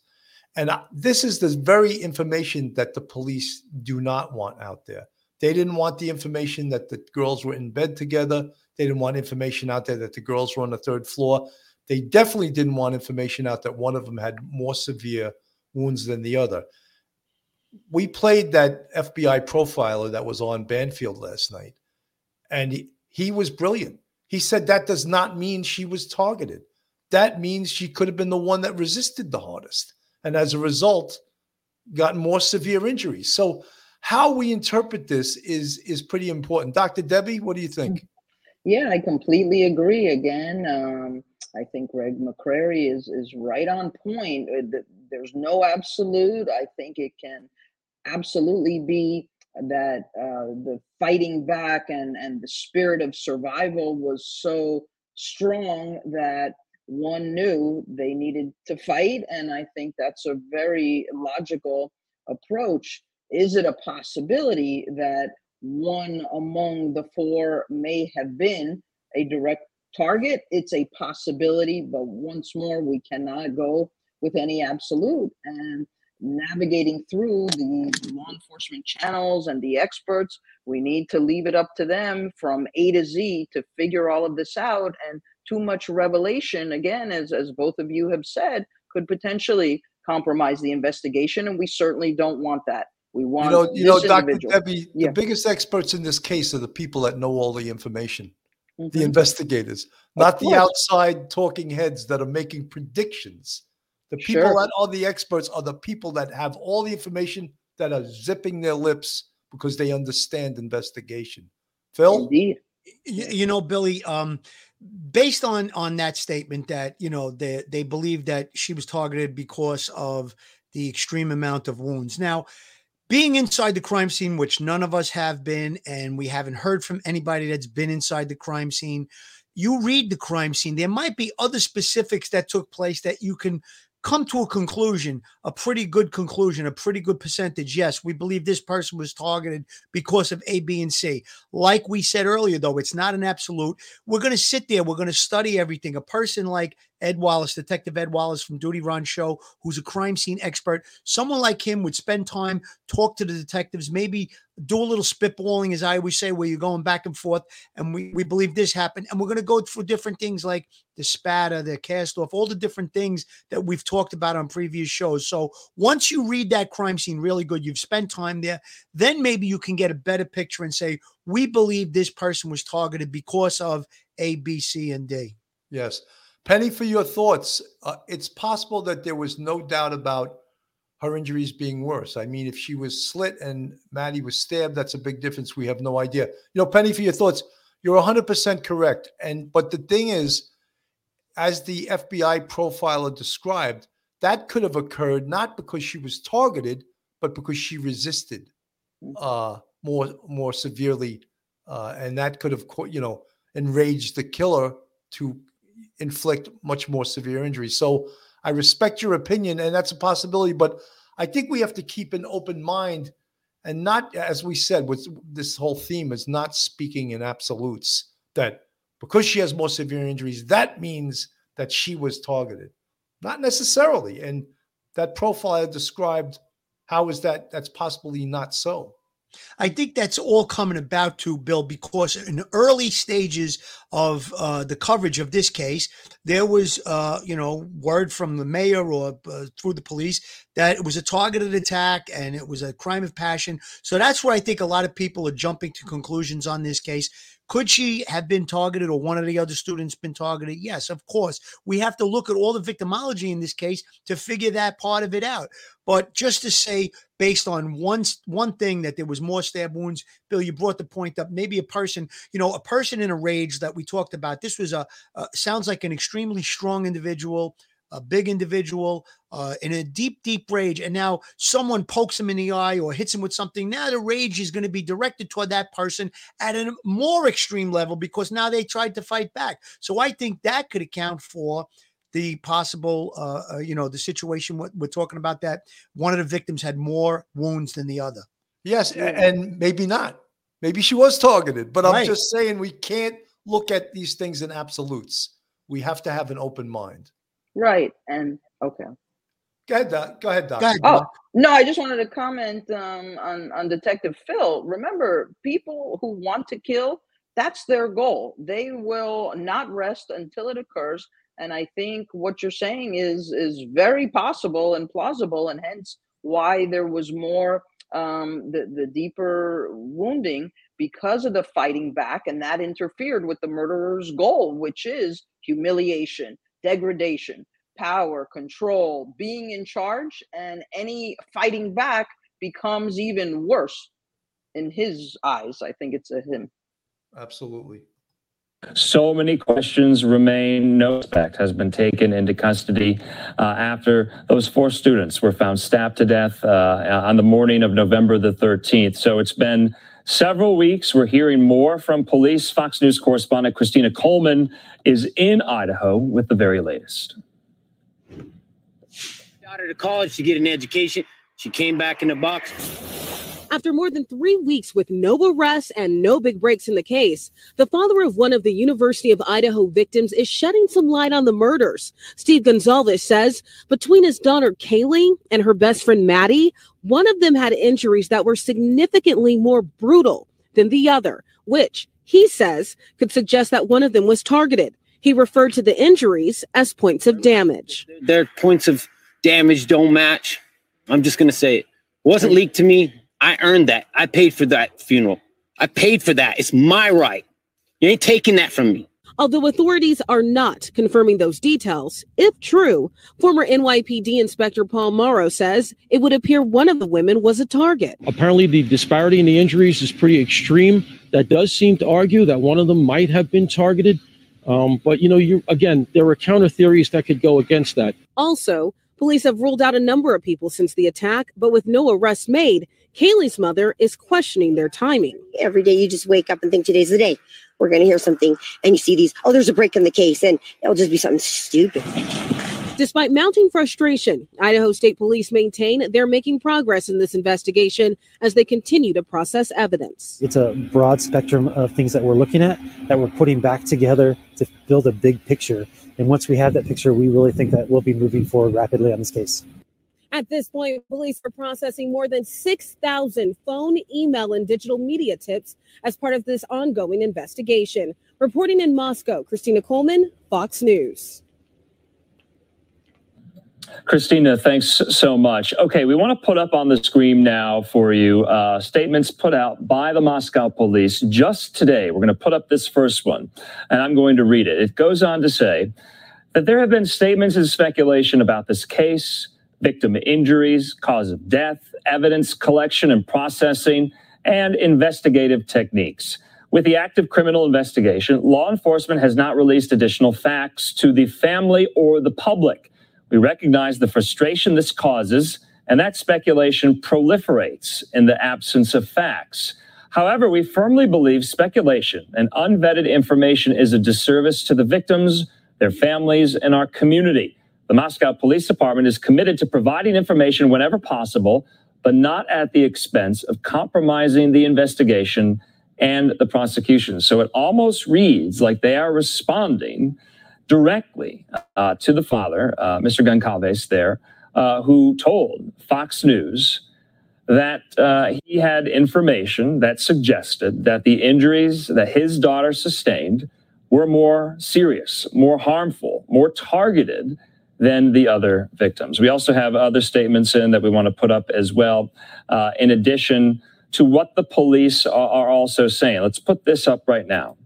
A: And this is the very information that the police do not want out there. They didn't want the information that the girls were in bed together. They didn't want information out there that the girls were on the third floor. They definitely didn't want information out that one of them had more severe wounds than the other. We played that FBI profiler that was on Banfield last night, and he, he was brilliant. He said that does not mean she was targeted. That means she could have been the one that resisted the hardest and as a result, got more severe injuries. So how we interpret this is is pretty important. Dr. Debbie, what do you think?
D: Yeah, I completely agree. Again, um, I think Greg McCrary is is right on point. Uh, there's no absolute. I think it can absolutely be that uh, the fighting back and and the spirit of survival was so strong that one knew they needed to fight. And I think that's a very logical approach. Is it a possibility that one among the four may have been a direct target, it's a possibility, but once more, we cannot go with any absolute. And navigating through the law enforcement channels and the experts, we need to leave it up to them from A to Z to figure all of this out. And too much revelation, again, as, as both of you have said, could potentially compromise the investigation. And we certainly don't want that. We want
A: You know, you know, Dr.
D: individual-
A: Debbie,
D: Yeah.
A: the biggest experts in this case are the people that know all the information, the
D: Mhm.
A: investigators, not the outside talking heads that are making predictions. The people
D: Sure.
A: that are the experts are the people that have all the information that are zipping their lips because they understand investigation. Phil?
D: Indeed.
C: Y- you know billy um based on on that statement that you know they they believe that she was targeted because of the extreme amount of wounds now being inside the crime scene which none of us have been and we haven't heard from anybody that's been inside the crime scene you read the crime scene there might be other specifics that took place that you can come to a conclusion a pretty good conclusion a pretty good percentage yes we believe this person was targeted because of a b and c like we said earlier, though, it's not an absolute. We're going to sit there, we're going to study everything. A person like Ed Wallace, Detective Ed Wallace from Duty Run Show, who's a crime scene expert, someone like him would spend time, talk to the detectives, maybe do a little spitballing, as I always say, where you're going back and forth. And we, we believe this happened. And we're going to go through different things like the spatter, the cast off, all the different things that we've talked about on previous shows. So once you read that crime scene really good, you've spent time there, then maybe you can get a better picture and say, we believe this person was targeted because of A, B, C, and D.
A: Yes. Penny, for your thoughts, uh, it's possible that there was no doubt about her injuries being worse. I mean, if she was slit and Maddie was stabbed, that's a big difference. We have no idea. You know, Penny, for your thoughts, you're 100% correct. And but the thing is, as the FBI profiler described, that could have occurred not because she was targeted, but because she resisted uh, more more severely, uh, and that could have you know enraged the killer to inflict much more severe injuries. So I respect your opinion, and that's a possibility. But I think we have to keep an open mind, and not, as we said, with this whole theme is not speaking in absolutes. That because she has more severe injuries, that means that she was targeted. Not necessarily, and that profile described how is that that's possibly not so.
C: I think that's all coming about to Bill because in the early stages of uh, the coverage of this case, there was, uh, you know, word from the mayor or uh, through the police that it was a targeted attack and it was a crime of passion. So that's where I think a lot of people are jumping to conclusions on this case. Could she have been targeted or one of the other students been targeted? Yes, of course. We have to look at all the victimology in this case to figure that part of it out. But just to say, based on one one thing that there was more stab wounds, Bill, you brought the point up. Maybe a person, you know, a person in a rage that we talked about. This was a, a sounds like an extremely strong individual, a big individual uh, in a deep, deep rage, and now someone pokes him in the eye or hits him with something. Now the rage is going to be directed toward that person at a more extreme level because now they tried to fight back. So I think that could account for the possible, uh, uh, you know, the situation we're, we're talking about that one of the victims had more wounds than the other.
A: Yes, and maybe not. Maybe she was targeted, but I'm
C: Right.
A: just saying we can't look at these things in absolutes. We have to have an open mind.
D: Right. And okay.
A: Go ahead, Doc. Go ahead, Doc.
C: Go ahead,
D: Oh no, I just wanted to comment um, on on Detective Phil. Remember, people who want to kill, that's their goal. They will not rest until it occurs. And I think what you're saying is is very possible and plausible, and hence why there was more um, the the deeper wounding because of the fighting back, and that interfered with the murderer's goal, which is humiliation, degradation, power, control, being in charge, and any fighting back becomes even worse in his eyes. I think it's a him.
A: Absolutely.
I: So many questions remain. No suspect has been taken into custody uh, after those four students were found stabbed to death uh, on the morning of November the 13th. So it's been several weeks. We're hearing more from police. Fox News correspondent Christina Coleman is in Idaho with the very latest.
J: daughter to college to get an education. She came back in the box. After more than three weeks with no arrests and no big breaks in the case, the father of one of the University of Idaho victims is shedding some light on the murders. Steve Goncalves says between his daughter Kaylee and her best friend Maddie, one of them had injuries that were significantly more brutal than the other, which he says could suggest that one of them was targeted. He referred to the injuries as points of damage.
K: Their points of damage don't match. I'm just going to say it. it wasn't leaked to me. I earned that. I paid for that funeral. I paid for that. It's my right. You ain't taking that from me.
J: Although authorities are not confirming those details, if true, former NYPD Inspector Paul Mauro says it would appear one of the women was a target.
L: Apparently, the disparity in the injuries is pretty extreme. That does seem to argue that one of them might have been targeted. Um, but you know, you again, there are counter theories that could go against that.
J: Also, police have ruled out a number of people since the attack, but with no arrests made, Kaylee's mother is questioning their timing.
M: Every day you just wake up and think today's the day. We're going to hear something, and you see these, oh, there's a break in the case, and it'll just be something stupid.
J: Despite mounting frustration, Idaho State Police maintain they're making progress in this investigation as they continue to process evidence.
N: It's a broad spectrum of things that we're looking at that we're putting back together to build a big picture. And once we have that picture, we really think that we'll be moving forward rapidly on this case.
J: At this point, police are processing more than 6,000 phone, email, and digital media tips as part of this ongoing investigation. Reporting in Moscow, Christina Coleman, Fox News.
I: Christina, thanks so much. Okay, we want to put up on the screen now for you uh, statements put out by the Moscow police just today. We're going to put up this first one, and I'm going to read it. It goes on to say that there have been statements and speculation about this case, victim injuries, cause of death, evidence collection and processing, and investigative techniques. With the active criminal investigation, law enforcement has not released additional facts to the family or the public. We recognize the frustration this causes, and that speculation proliferates in the absence of facts. However, we firmly believe speculation and unvetted information is a disservice to the victims, their families, and our community. The Moscow Police Department is committed to providing information whenever possible, but not at the expense of compromising the investigation and the prosecution. So it almost reads like they are responding directly uh, to the father, uh, Mr. Goncalves, there, uh, who told Fox News that uh, he had information that suggested that the injuries that his daughter sustained were more serious, more harmful, more targeted than the other victims. We also have other statements in that we want to put up as well, uh, in addition to what the police are, are also saying. Let's put this up right now.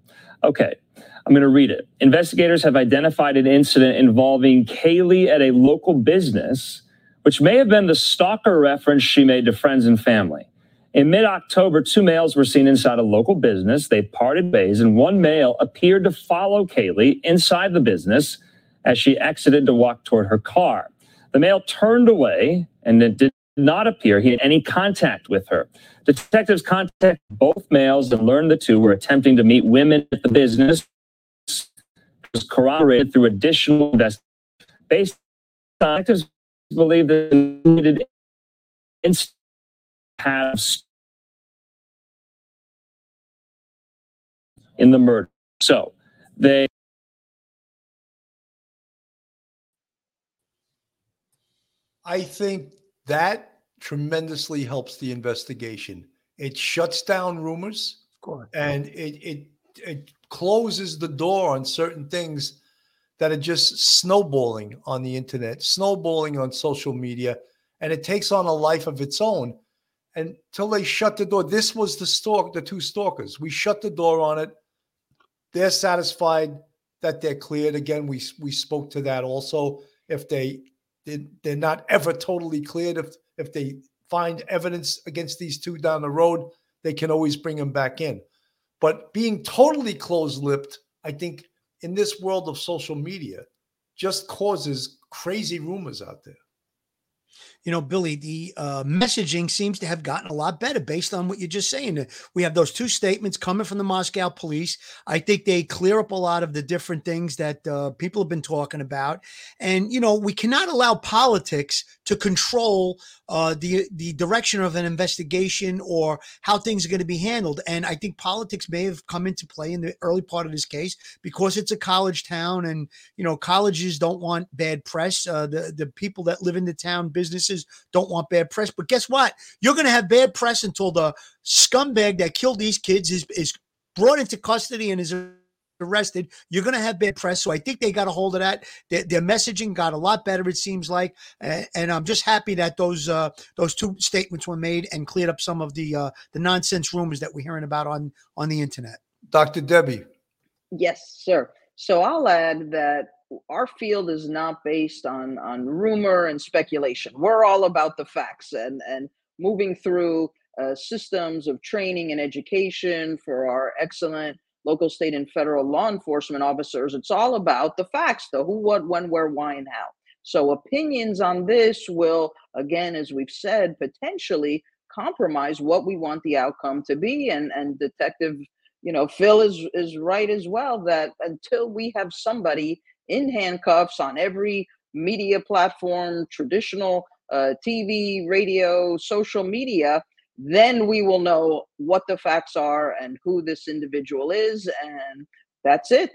I: Okay. I'm going to read it. Investigators have identified an incident involving Kaylee at a local business, which may have been the stalker reference she made to friends and family. In mid October, two males were seen inside a local business. They parted ways, and one male appeared to follow Kaylee inside the business as she exited to walk toward her car. The male turned away and it did not appear he had any contact with her. Detectives contacted both males and learned the two were attempting to meet women at the business was corroborated through additional investigation. Based on detectives believe that needed have in the murder. So they
A: I think that tremendously helps the investigation. It shuts down rumors, of course, and it it it closes the door on certain things that are just snowballing on the internet, snowballing on social media, and it takes on a life of its own until they shut the door. This was the stalk, the two stalkers. We shut the door on it. They're satisfied that they're cleared. Again, we we spoke to that also. If they they're not ever totally cleared, if if they find evidence against these two down the road, they can always bring them back in. But being totally closed lipped, I think in this world of social media just causes crazy rumors out there.
C: You know, Billy, the uh, messaging seems to have gotten a lot better based on what you're just saying. We have those two statements coming from the Moscow police. I think they clear up a lot of the different things that uh, people have been talking about. And, you know, we cannot allow politics to control uh, the the direction of an investigation or how things are going to be handled. And I think politics may have come into play in the early part of this case because it's a college town, and you know colleges don't want bad press. Uh, the the people that live in the town, businesses don't want bad press. But guess what? You're going to have bad press until the scumbag that killed these kids is is brought into custody and is arrested, you're going to have bad press. So I think they got a hold of that. Their, their messaging got a lot better, it seems like, and, and I'm just happy that those uh, those two statements were made and cleared up some of the uh, the nonsense rumors that we're hearing about on on the internet.
A: Dr. Debbie.
D: Yes, sir. So I'll add that our field is not based on on rumor and speculation. We're all about the facts and and moving through uh, systems of training and education for our excellent local, state, and federal law enforcement officers. It's all about the facts, the who, what, when, where, why, and how. So opinions on this will, again, as we've said, potentially compromise what we want the outcome to be. And and Detective, you know, Phil is is right as well that until we have somebody in handcuffs on every media platform, traditional uh, TV, radio, social media, then we will know what the facts are and who this individual is and that's it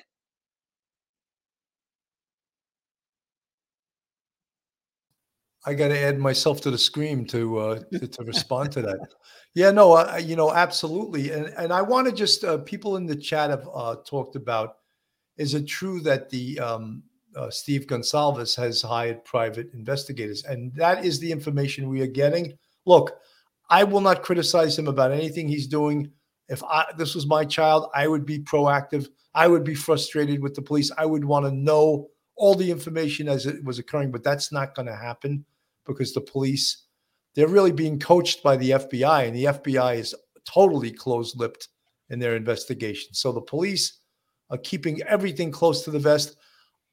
A: I got to add myself to the scream to uh, to, to respond to that. Yeah, no, I, you know, absolutely, and and I want to just uh, people in the chat have uh, talked about. Is it true that the um, uh, Steve Goncalves has hired private investigators, and that is the information we are getting? Look, I will not criticize him about anything he's doing. If I, this was my child, I would be proactive. I would be frustrated with the police. I would want to know all the information as it was occurring, but that's not going to happen because the police, they're really being coached by the FBI, and the FBI is totally closed lipped in their investigation. So the police are keeping everything close to the vest.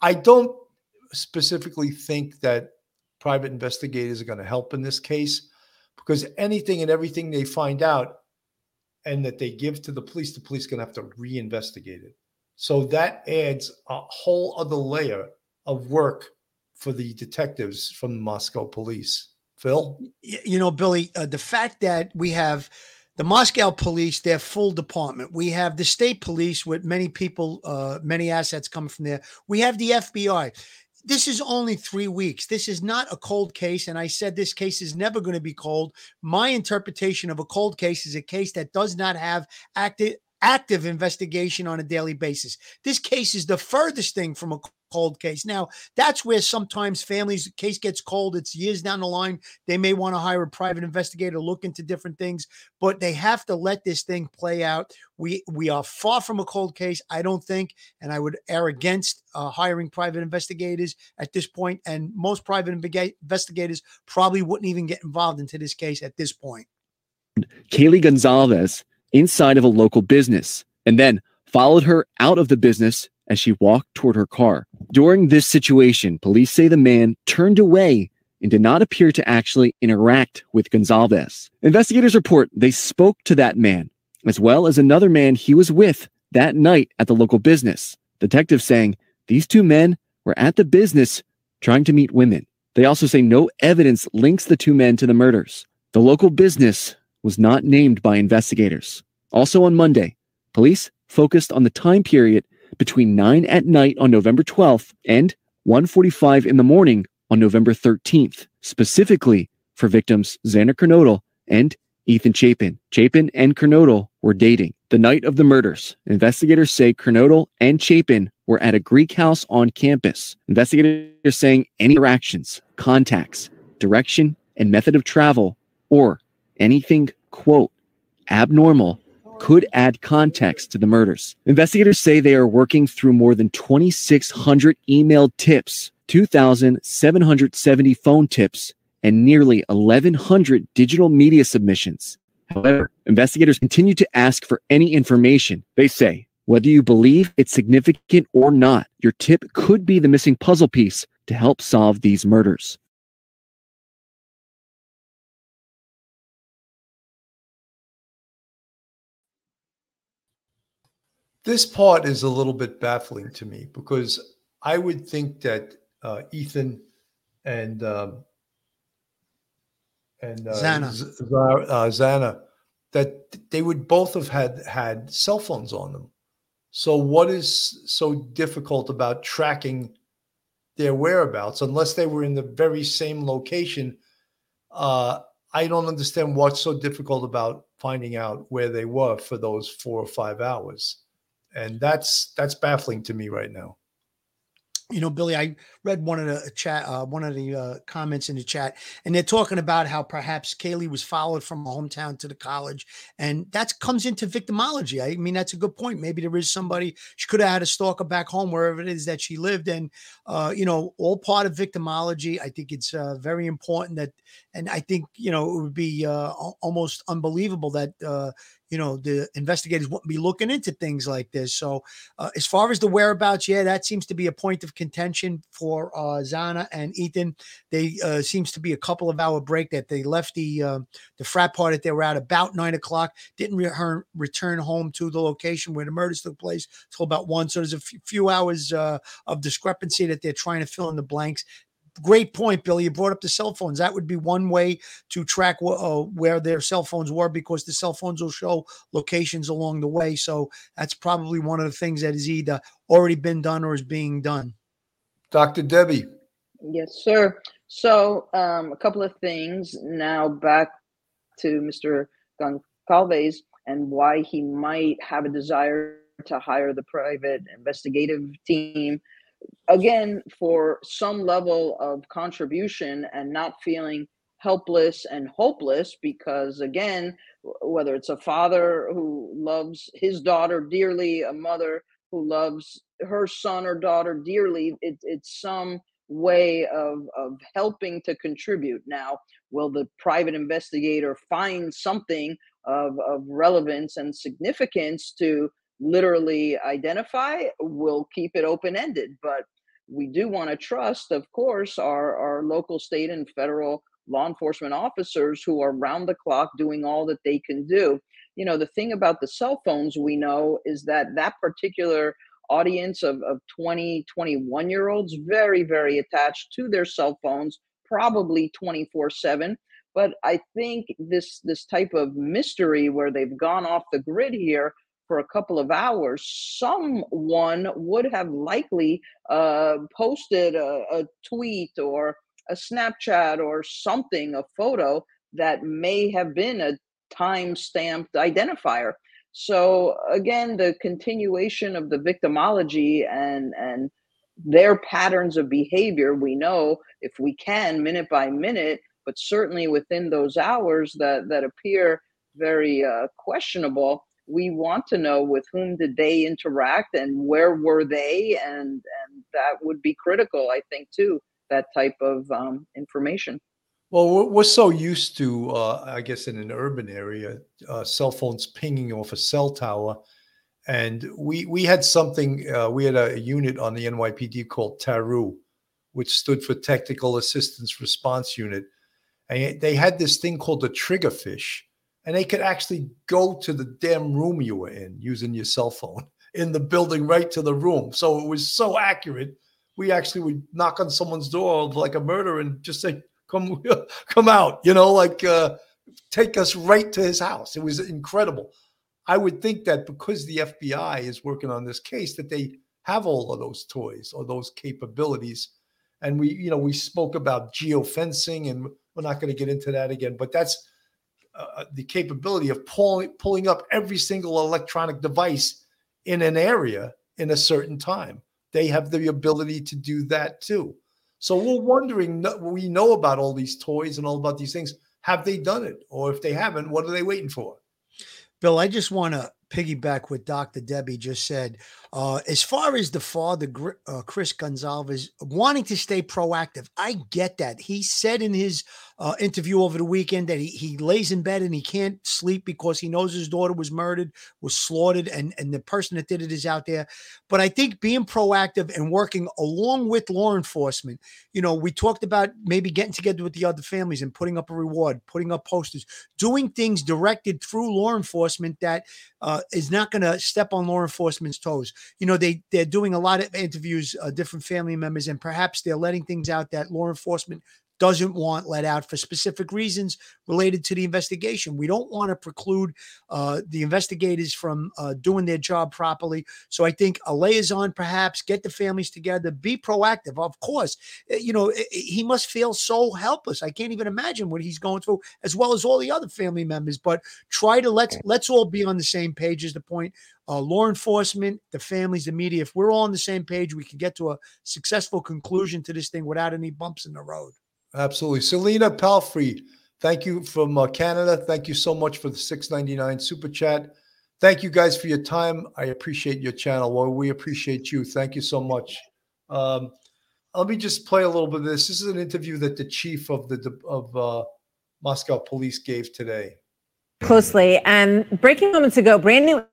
A: I don't specifically think that private investigators are going to help in this case because anything and everything they find out and that they give to the police, the police going to have to reinvestigate it. So that adds a whole other layer of work for the detectives from the Moscow police. Phil?
C: You know, Billy, uh, the fact that we have the Moscow police, their full department. We have the state police with many people, uh, many assets coming from there. We have the FBI this is only three weeks. This is not a cold case. And I said this case is never going to be cold. My interpretation of a cold case is a case that does not have active active investigation on a daily basis. This case is the furthest thing from a cold case. Now, that's where sometimes families case gets cold. It's years down the line. They may want to hire a private investigator, look into different things, but they have to let this thing play out. We we are far from a cold case, I don't think, and I would err against uh, hiring private investigators at this point. And most private investigators probably wouldn't even get involved into this case at this point.
O: Kaylee Goncalves inside of a local business and then followed her out of the business as she walked toward her car. During this situation, police say the man turned away and did not appear to actually interact with Goncalves. Investigators report they spoke to that man, as well as another man he was with that night at the local business. Detectives saying these two men were at the business trying to meet women. They also say no evidence links the two men to the murders. The local business was not named by investigators. Also on Monday, police focused on the time period between 9 at night on November 12th and 1:45 in the morning on November 13th, specifically for victims Xana Kernodle and Ethan Chapin. Chapin and Kernodle were dating. The night of the murders, investigators say Kernodle and Chapin were at a Greek house on campus. Investigators are saying any interactions, contacts, direction, and method of travel, or anything, quote, abnormal could add context to the murders. Investigators say they are working through more than 2,600 emailed tips, 2,770 phone tips, and nearly 1,100 digital media submissions. However, investigators continue to ask for any information. They say, whether you believe it's significant or not, your tip could be the missing puzzle piece to help solve these murders.
A: This part is a little bit baffling to me because I would think that uh, Ethan and um, and uh,
C: Xana.
A: Z- uh, Xana that they would both have had had cell phones on them. So what is so difficult about tracking their whereabouts unless they were in the very same location? Uh, I don't understand what's so difficult about finding out where they were for those four or five hours, and that's that's baffling to me right now.
C: you know, Billy, I read one of the chat, uh, one of the uh, comments in the chat, and they're talking about how perhaps Kaylee was followed from her hometown to the college, and that comes into victimology. I mean, that's a good point. Maybe there is somebody she could have had a stalker back home, wherever it is that she lived, and uh, you know, all part of victimology. I think it's uh, very important that, and I think you know, it would be uh, almost unbelievable that. Uh, you know the investigators wouldn't be looking into things like this. So, uh, as far as the whereabouts, yeah, that seems to be a point of contention for uh, Xana and Ethan. They uh, seems to be a couple of hour break that they left the uh, the frat party that they were at about nine o'clock. Didn't return return home to the location where the murders took place until about one. So there's a f- few hours uh, of discrepancy that they're trying to fill in the blanks great point, Billy. You brought up the cell phones. That would be one way to track wh- uh, where their cell phones were because the cell phones will show locations along the way. So that's probably one of the things that has either already been done or is being done.
A: Dr. Debbie.
D: Yes, sir. So, um, a couple of things. Now, back to Mr. Goncalves and why he might have a desire to hire the private investigative team. Again, for some level of contribution and not feeling helpless and hopeless, because again, whether it's a father who loves his daughter dearly, a mother who loves her son or daughter dearly, it, it's some way of of helping to contribute. Now will the private investigator find something of of relevance and significance to literally identify? We'll keep it open ended but we do want to trust of course our our local state and federal law enforcement officers who are round the clock doing all that they can do you know the thing about the cell phones we know is that that particular audience of, of 20 21 year olds very very attached to their cell phones probably 24 7 but i think this this type of mystery where they've gone off the grid here for a couple of hours someone would have likely uh, posted a, a tweet or a snapchat or something a photo that may have been a time stamped identifier so again, the continuation of the victimology and and their patterns of behavior, we know if we can minute by minute, but certainly within those hours that that appear very uh, questionable, we want to know with whom did they interact and where were they, and and that would be critical, I think, too. That type of um, information.
A: Well, we're, so used to, uh, I guess, in an urban area, uh, cell phones pinging off a cell tower, and we we had something. Uh, we had a unit on the NYPD called TARU, which stood for Technical Assistance Response Unit, and they had this thing called the Triggerfish, and they could actually go to the damn room you were in using your cell phone in the building right to the room. So it was so accurate. We actually would knock on someone's door like a murder and just say, come come out you know like uh take us right to his house. It was incredible. I would think that because the fbi is working on this case that they have all of those toys or those capabilities. And we you know we spoke about geofencing and we're not going to get into that again but that's uh, the capability of pulling pulling up every single electronic device in an area in a certain time. They have the ability to do that too so we're wondering, we know about all these toys and all about these things. Have they done it? Or if they haven't, what are they waiting for?
C: Bill, I just want to piggyback what Dr. Debbie just said. Uh, as far as the father, uh, Chris Goncalves, wanting to stay proactive, I get that. He said in his uh, interview over the weekend that he, he lays in bed and he can't sleep because he knows his daughter was murdered, was slaughtered, and, and the person that did it is out there. But I think being proactive and working along with law enforcement, you know, we talked about maybe getting together with the other families and putting up a reward, putting up posters, doing things directed through law enforcement that uh, is not going to step on law enforcement's toes. You know, they they're doing a lot of interviews, uh, different family members, and perhaps they're letting things out that law enforcement doesn't want let out for specific reasons related to the investigation. We don't want to preclude uh, the investigators from uh, doing their job properly. So I think a liaison, perhaps, get the families together, be proactive. Of course, eh, you know, eh, eh, he must feel so helpless. I can't even imagine what he's going through, as well as all the other family members. But try to let's let's all be on the same page. Is the point? Uh, law enforcement, the families, the media. If we're all on the same page, we can get to a successful conclusion to this thing without any bumps in the road.
A: Absolutely. Selena Palfrey, thank you from uh, Canada. Thank you so much for the 699 super chat. Thank you guys for your time. I appreciate your channel. Well, we appreciate you. Thank you so much. Um, let me just play a little bit of this. This is an interview that the chief of the of uh, Moscow police gave today.
P: Closely and breaking moments ago, brand new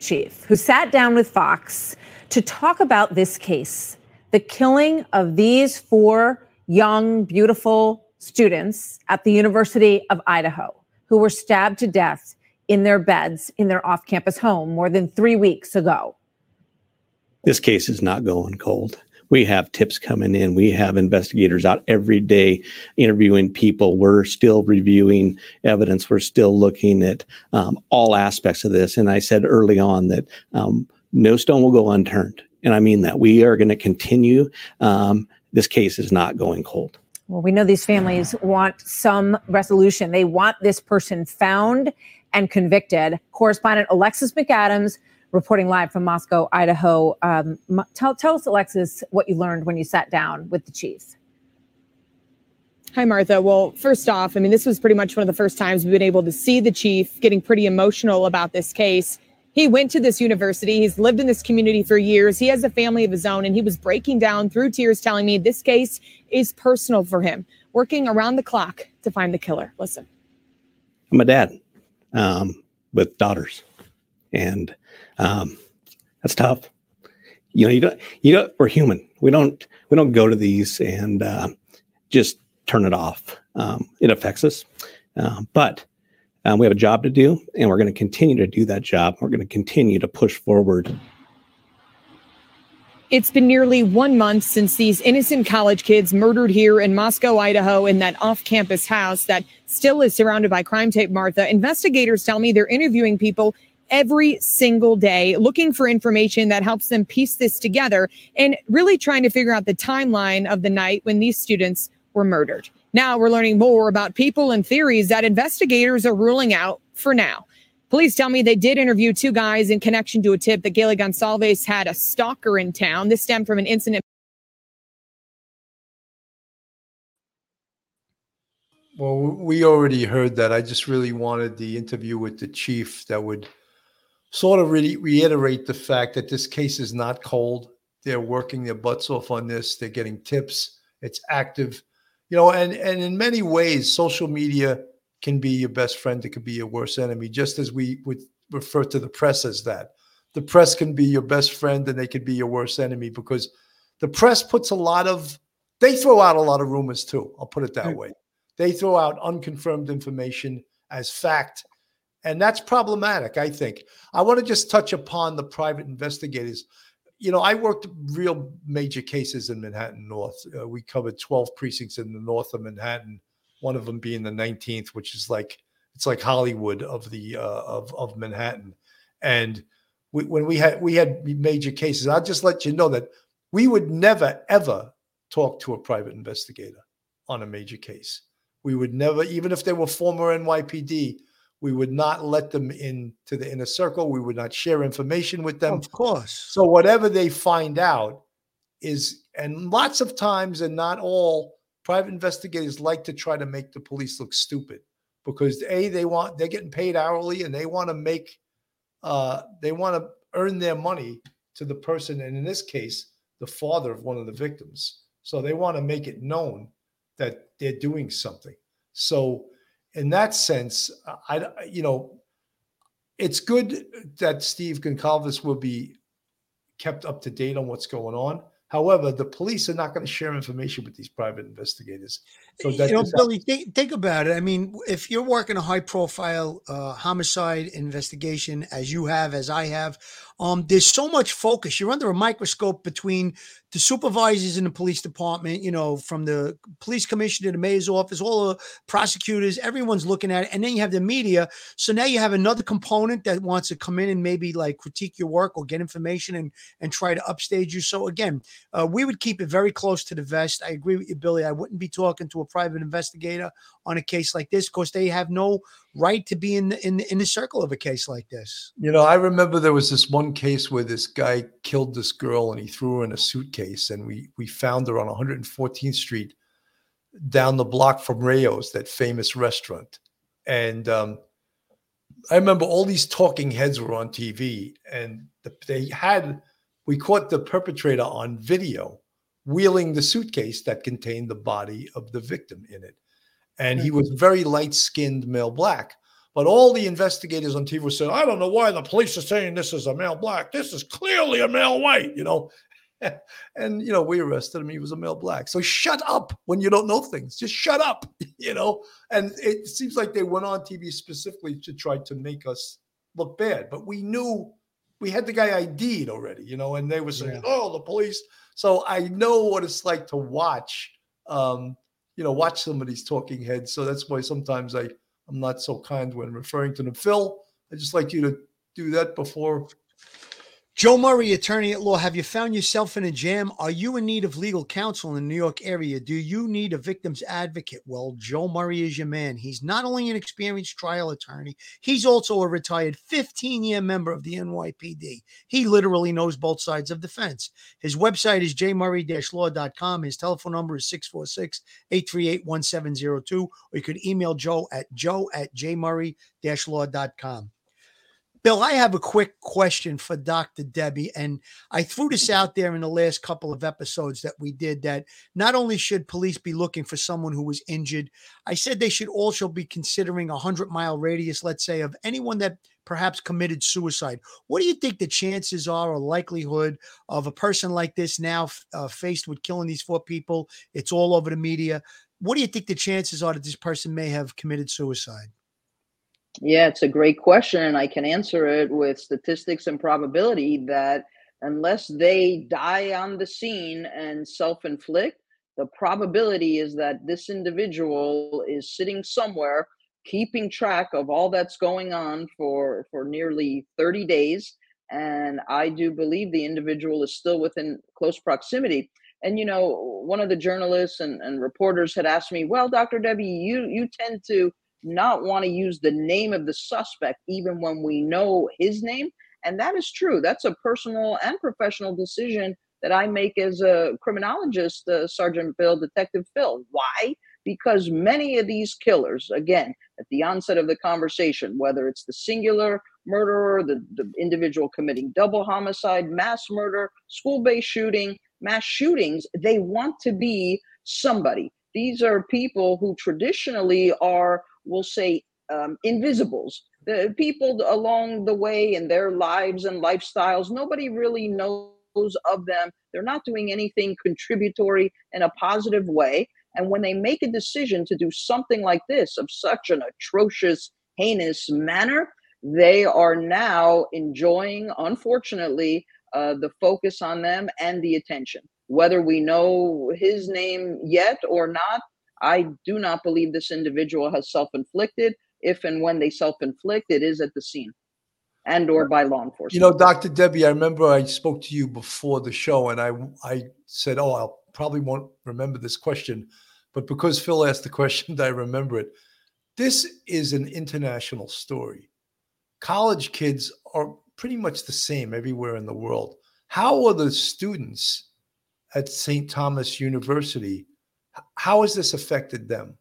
P: chief who sat down with Fox to talk about this case, the killing of these four young, beautiful students at the University of Idaho who were stabbed to death in their beds in their off campus home more than three weeks ago.
Q: This case is not going cold. We have tips coming in. We have investigators out every day interviewing people. We're still reviewing evidence. We're still looking at um, all aspects of this. And I said early on that um, no stone will go unturned. And I mean that we are going to continue um, this case is not going cold.
P: Well, we know these families want some resolution. They want this person found and convicted. Correspondent Alexis McAdams reporting live from Moscow, Idaho. Um, tell, tell us, Alexis, what you learned when you sat down with the chief.
R: Hi, Martha. Well, first off, I mean, this was pretty much one of the first times we've been able to see the chief getting pretty emotional about this case. He went to this university. He's lived in this community for years. He has a family of his own, and he was breaking down through tears, telling me this case is personal for him, working around the clock to find the killer. Listen.
Q: I'm a dad um, with daughters, and um, that's tough. You know, you don't, you know, we're human. We don't, we don't go to these and uh, just turn it off. Um, it affects us, uh, but um, we have a job to do, and we're going to continue to do that job. We're going to continue to push forward.
R: It's been nearly one month since these innocent college kids murdered here in Moscow, Idaho, in that off campus house that still is surrounded by crime tape, Martha. Investigators tell me they're interviewing people every single day, looking for information that helps them piece this together and really trying to figure out the timeline of the night when these students were murdered. Now we're learning more about people and theories that investigators are ruling out for now. Police tell me they did interview two guys in connection to a tip that Kaylee Goncalves had a stalker in town. This stemmed from an incident.
A: Well, we already heard that. I just really wanted the interview with the chief that would sort of really reiterate the fact that this case is not cold. They're working their butts off on this. They're getting tips. It's active you know, and and in many ways, social media can be your best friend. It could be your worst enemy, just as we would refer to the press as that. The press can be your best friend and they could be your worst enemy because the press puts a lot of they throw out a lot of rumors too. I'll put it that hmm. way. They throw out unconfirmed information as fact. And that's problematic, I think. I want to just touch upon the private investigators you know, I worked real major cases in Manhattan North. Uh, we covered 12 precincts in the north of Manhattan, one of them being the 19th, which is like it's like Hollywood of the uh, of of Manhattan. And we, when we had we had major cases, I'll just let you know that we would never ever talk to a private investigator on a major case. We would never, even if they were former NYPD, we would not let them into the inner circle. We would not share information with them.
C: Of course.
A: So whatever they find out is, and lots of times, and not all, private investigators like to try to make the police look stupid because a they want they're getting paid hourly and they want to make uh, they want to earn their money to the person, and in this case, the father of one of the victims. So they want to make it known that they're doing something. So, in that sense, I, you know, it's good that Steve Goncalves will be kept up to date on what's going on. However, the police are not going to share information with these private investigators. So
C: you know, Billy, think, think about it. I mean, if you're working a high profile uh, homicide investigation, as you have, as I have, um, there's so much focus. You're under a microscope between the supervisors in the police department, you know, from the police commissioner to the mayor's office, all the prosecutors, everyone's looking at it. And then you have the media. So now you have another component that wants to come in and maybe like critique your work or get information and and try to upstage you. So again, uh, we would keep it very close to the vest. I agree with you, Billy. I wouldn't be talking to a private investigator on a case like this because they have no right to be in the, in the, in the circle of a case like this.
A: You know, I remember there was this one case where this guy killed this girl and he threw her in a suitcase, and we we found her on 114th Street, down the block from Rao's, that famous restaurant. And um, I remember all these talking heads were on TV, and the, they had we caught the perpetrator on video wheeling the suitcase that contained the body of the victim in it, and he hmm. was very light skinned male black. But all the investigators on TV said, I don't know why the police are saying this is a male black. This is clearly a male white, you know. and, you know, we arrested him. He was a male black. So shut up when you don't know things. Just shut up, you know. And it seems like they went on TV specifically to try to make us look bad. But we knew we had the guy ID'd already, you know, and they were saying, oh, the police. So I know what it's like to watch, um, you know, watch some of these talking heads. So that's why sometimes I, I'm not so kind when referring to them. Phil, I just like you to do that before.
C: Joe Murray, attorney at law, have you found yourself in a jam? Are you in need of legal counsel in the New York area? Do you need a victim's advocate? Well, Joe Murray is your man. He's not only an experienced trial attorney, he's also a retired 15 year member of the NYPD. He literally knows both sides of the fence. His website is jmurray law.com. His telephone number is 646 838 1702, or you could email Joe at joe at jmurray law.com. Bill, I have a quick question for Dr. Debbie. And I threw this out there in the last couple of episodes that we did that not only should police be looking for someone who was injured, I said they should also be considering a 100 mile radius, let's say, of anyone that perhaps committed suicide. What do you think the chances are or likelihood of a person like this now uh, faced with killing these four people? It's all over the media. What do you think the chances are that this person may have committed suicide?
D: Yeah, it's a great question, and I can answer it with statistics and probability that unless they die on the scene and self inflict, the probability is that this individual is sitting somewhere keeping track of all that's going on for for nearly 30 days and i do believe the individual is still within close proximity. And you know one of the journalists and, and reporters had asked me well dr debbie you you tend to not want to use the name of the suspect even when we know his name and that is true. That's a personal and professional decision that i make as a criminologist uh, sergeant bill detective phil. Why? Because many of these killers again at the onset of the conversation whether it's the singular murderer the, the individual committing double homicide mass murder school-based shooting mass shootings they want to be somebody. These are people who traditionally are we'll say um, invisibles. The people along the way in their lives and lifestyles nobody really knows of them. They're not doing anything contributory in a positive way. And when they make a decision to do something like this of such an atrocious heinous manner they are now enjoying unfortunately uh, the focus on them and the attention. Whether we know his name yet or not I do not believe this individual has self-inflicted. If and when they self-inflict, it is at the scene and or by law enforcement.
A: You know, Dr. Debbie, I remember I spoke to you before the show and I I said, Oh, I'll probably won't remember this question. But because Phil asked the question, I remember it. This is an international story. College kids are pretty much the same everywhere in the world. How are the students at St. Thomas University? How has this affected them?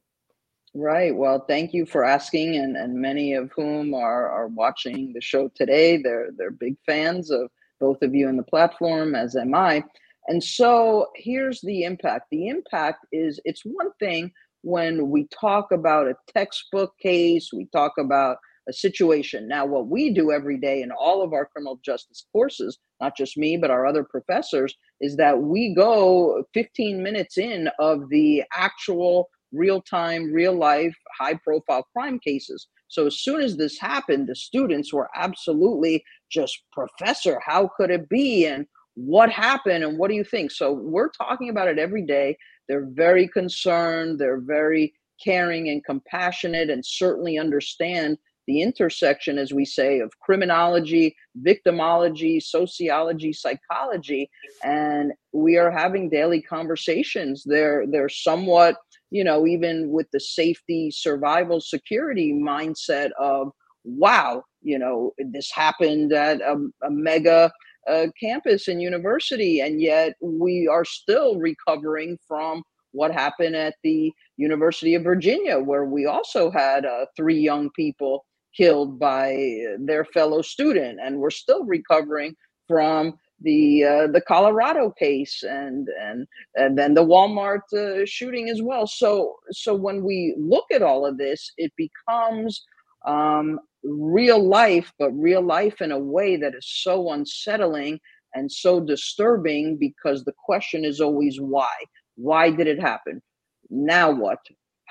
D: Right. Well, thank you for asking, and, and many of whom are, are watching the show today. They're they're big fans of both of you in the platform, as am I. And so here's the impact. The impact is it's one thing when we talk about a textbook case, we talk about situation. Now, what we do every day in all of our criminal justice courses, not just me, but our other professors, is that we go 15 minutes in of the actual real time, real life, high profile crime cases. So as soon as this happened, the students were absolutely just, Professor, how could it be? And what happened? And what do you think? So we're talking about it every day. They're very concerned, they're very caring and compassionate, and certainly understand the intersection, as we say, of criminology, victimology, sociology, psychology, and we are having daily conversations. They're they're somewhat, you know, even with the safety, survival, security mindset of, wow, you know, this happened at a, a mega uh, campus and university, and yet we are still recovering from what happened at the University of Virginia, where we also had uh, three young people killed by their fellow student, and we're still recovering from the uh, the Colorado case and and and then the Walmart uh, shooting as well. So so when we look at all of this, it becomes um, real life, but real life in a way that is so unsettling and so disturbing because the question is always why. Why did it happen? Now what?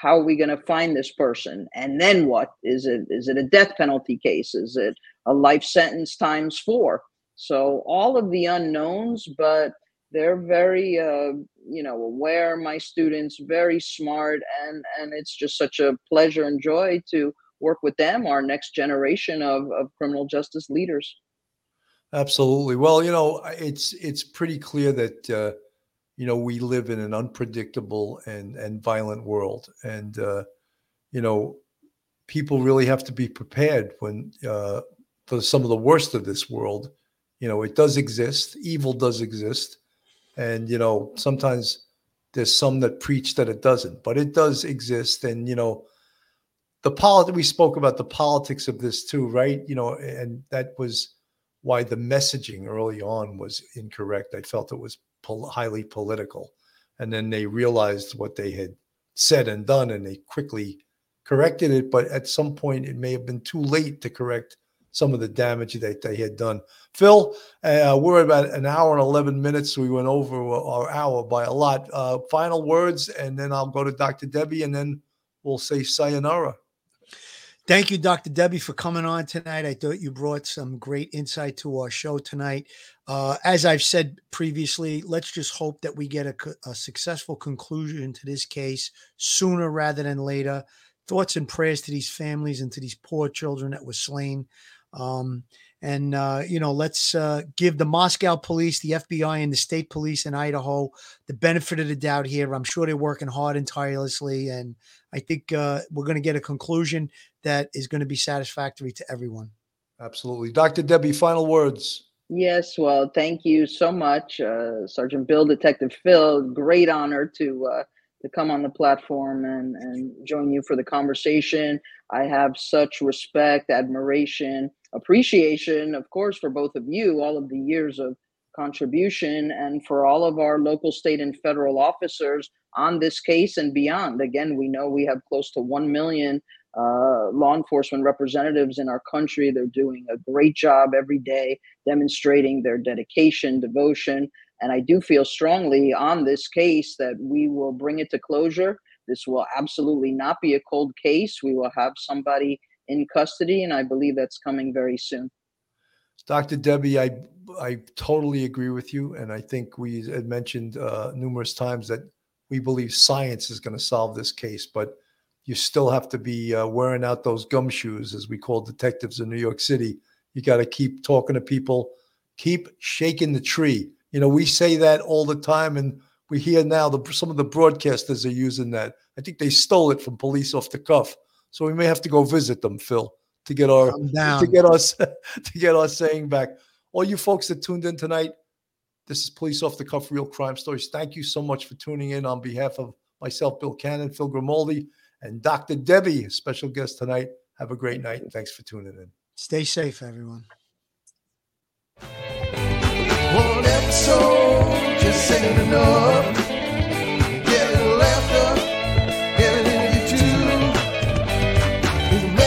D: How are we going to find this person? And then what? Is it is it a death penalty case? Is it a life sentence times four? So all of the unknowns but they're very uh, you know aware my students very smart and and it's just such a pleasure and joy to work with them our next generation of, of criminal justice leaders.
A: Absolutely. Well you know it's it's pretty clear that uh, you know we live in an unpredictable and and violent world. And uh, you know people really have to be prepared when uh, for some of the worst of this world you know it does exist evil does exist. And you know sometimes there's some that preach that it doesn't but it does exist. And you know the politics we spoke about the politics of this too right? You know and that was why the messaging early on was incorrect. I felt it was pol- highly political. And then they realized what they had said and done, and they quickly corrected it. But at some point, it may have been too late to correct some of the damage that they had done. Phil, uh, we're about an hour and 11 minutes. So we went over our hour by a lot. Uh, final words, and then I'll go to Dr. Debbie, and then we'll say sayonara.
C: Thank you, Dr. Debbie, for coming on tonight. I thought you brought some great insight to our show tonight. Uh, as I've said previously, let's just hope that we get a, a, successful conclusion to this case sooner rather than later. Thoughts and prayers to these families and to these poor children that were slain. Um, and, uh, you know, let's uh, give the Moscow police, the FBI, and the state police in Idaho the benefit of the doubt here. I'm sure they're working hard and tirelessly. And I think uh, we're going to get a conclusion that is going to be satisfactory to everyone.
A: Absolutely. Dr. Debbie, final words.
D: Yes, well, thank you so much, uh, Sergeant Bill, Detective Phil. Great honor to uh, to come on the platform and, and join you for the conversation. I have such respect, admiration, appreciation, of course, for both of you, all of the years of contribution, and for all of our local, state, and federal officers on this case and beyond. Again, we know we have close to 1 million uh, law enforcement representatives in our country. They're doing a great job every day, demonstrating their dedication, devotion. And I do feel strongly on this case that we will bring it to closure. This will absolutely not be a cold case. We will have somebody in custody, and I believe that's coming very soon.
A: Dr. Debbie, I I totally agree with you, and I think we had mentioned uh, numerous times that we believe science is going to solve this case, but you still have to be uh, wearing out those gumshoes, as we call detectives in New York City. You got to keep talking to people, keep shaking the tree. You know, we say that all the time, and we hear now the, some of the broadcasters are using that. I think they stole it from police off the cuff, so we may have to go visit them, Phil, to get our to get us to get our saying back. All you folks that tuned in tonight, this is Police Off the Cuff Real Crime Stories. Thank you so much for tuning in on behalf of myself, Bill Cannon, Phil Grimaldi, and Dr. Debbie, special guest tonight. Have a great night and thanks for tuning in.
C: Stay safe, everyone.
S: Whatever
A: soul just ain't enough.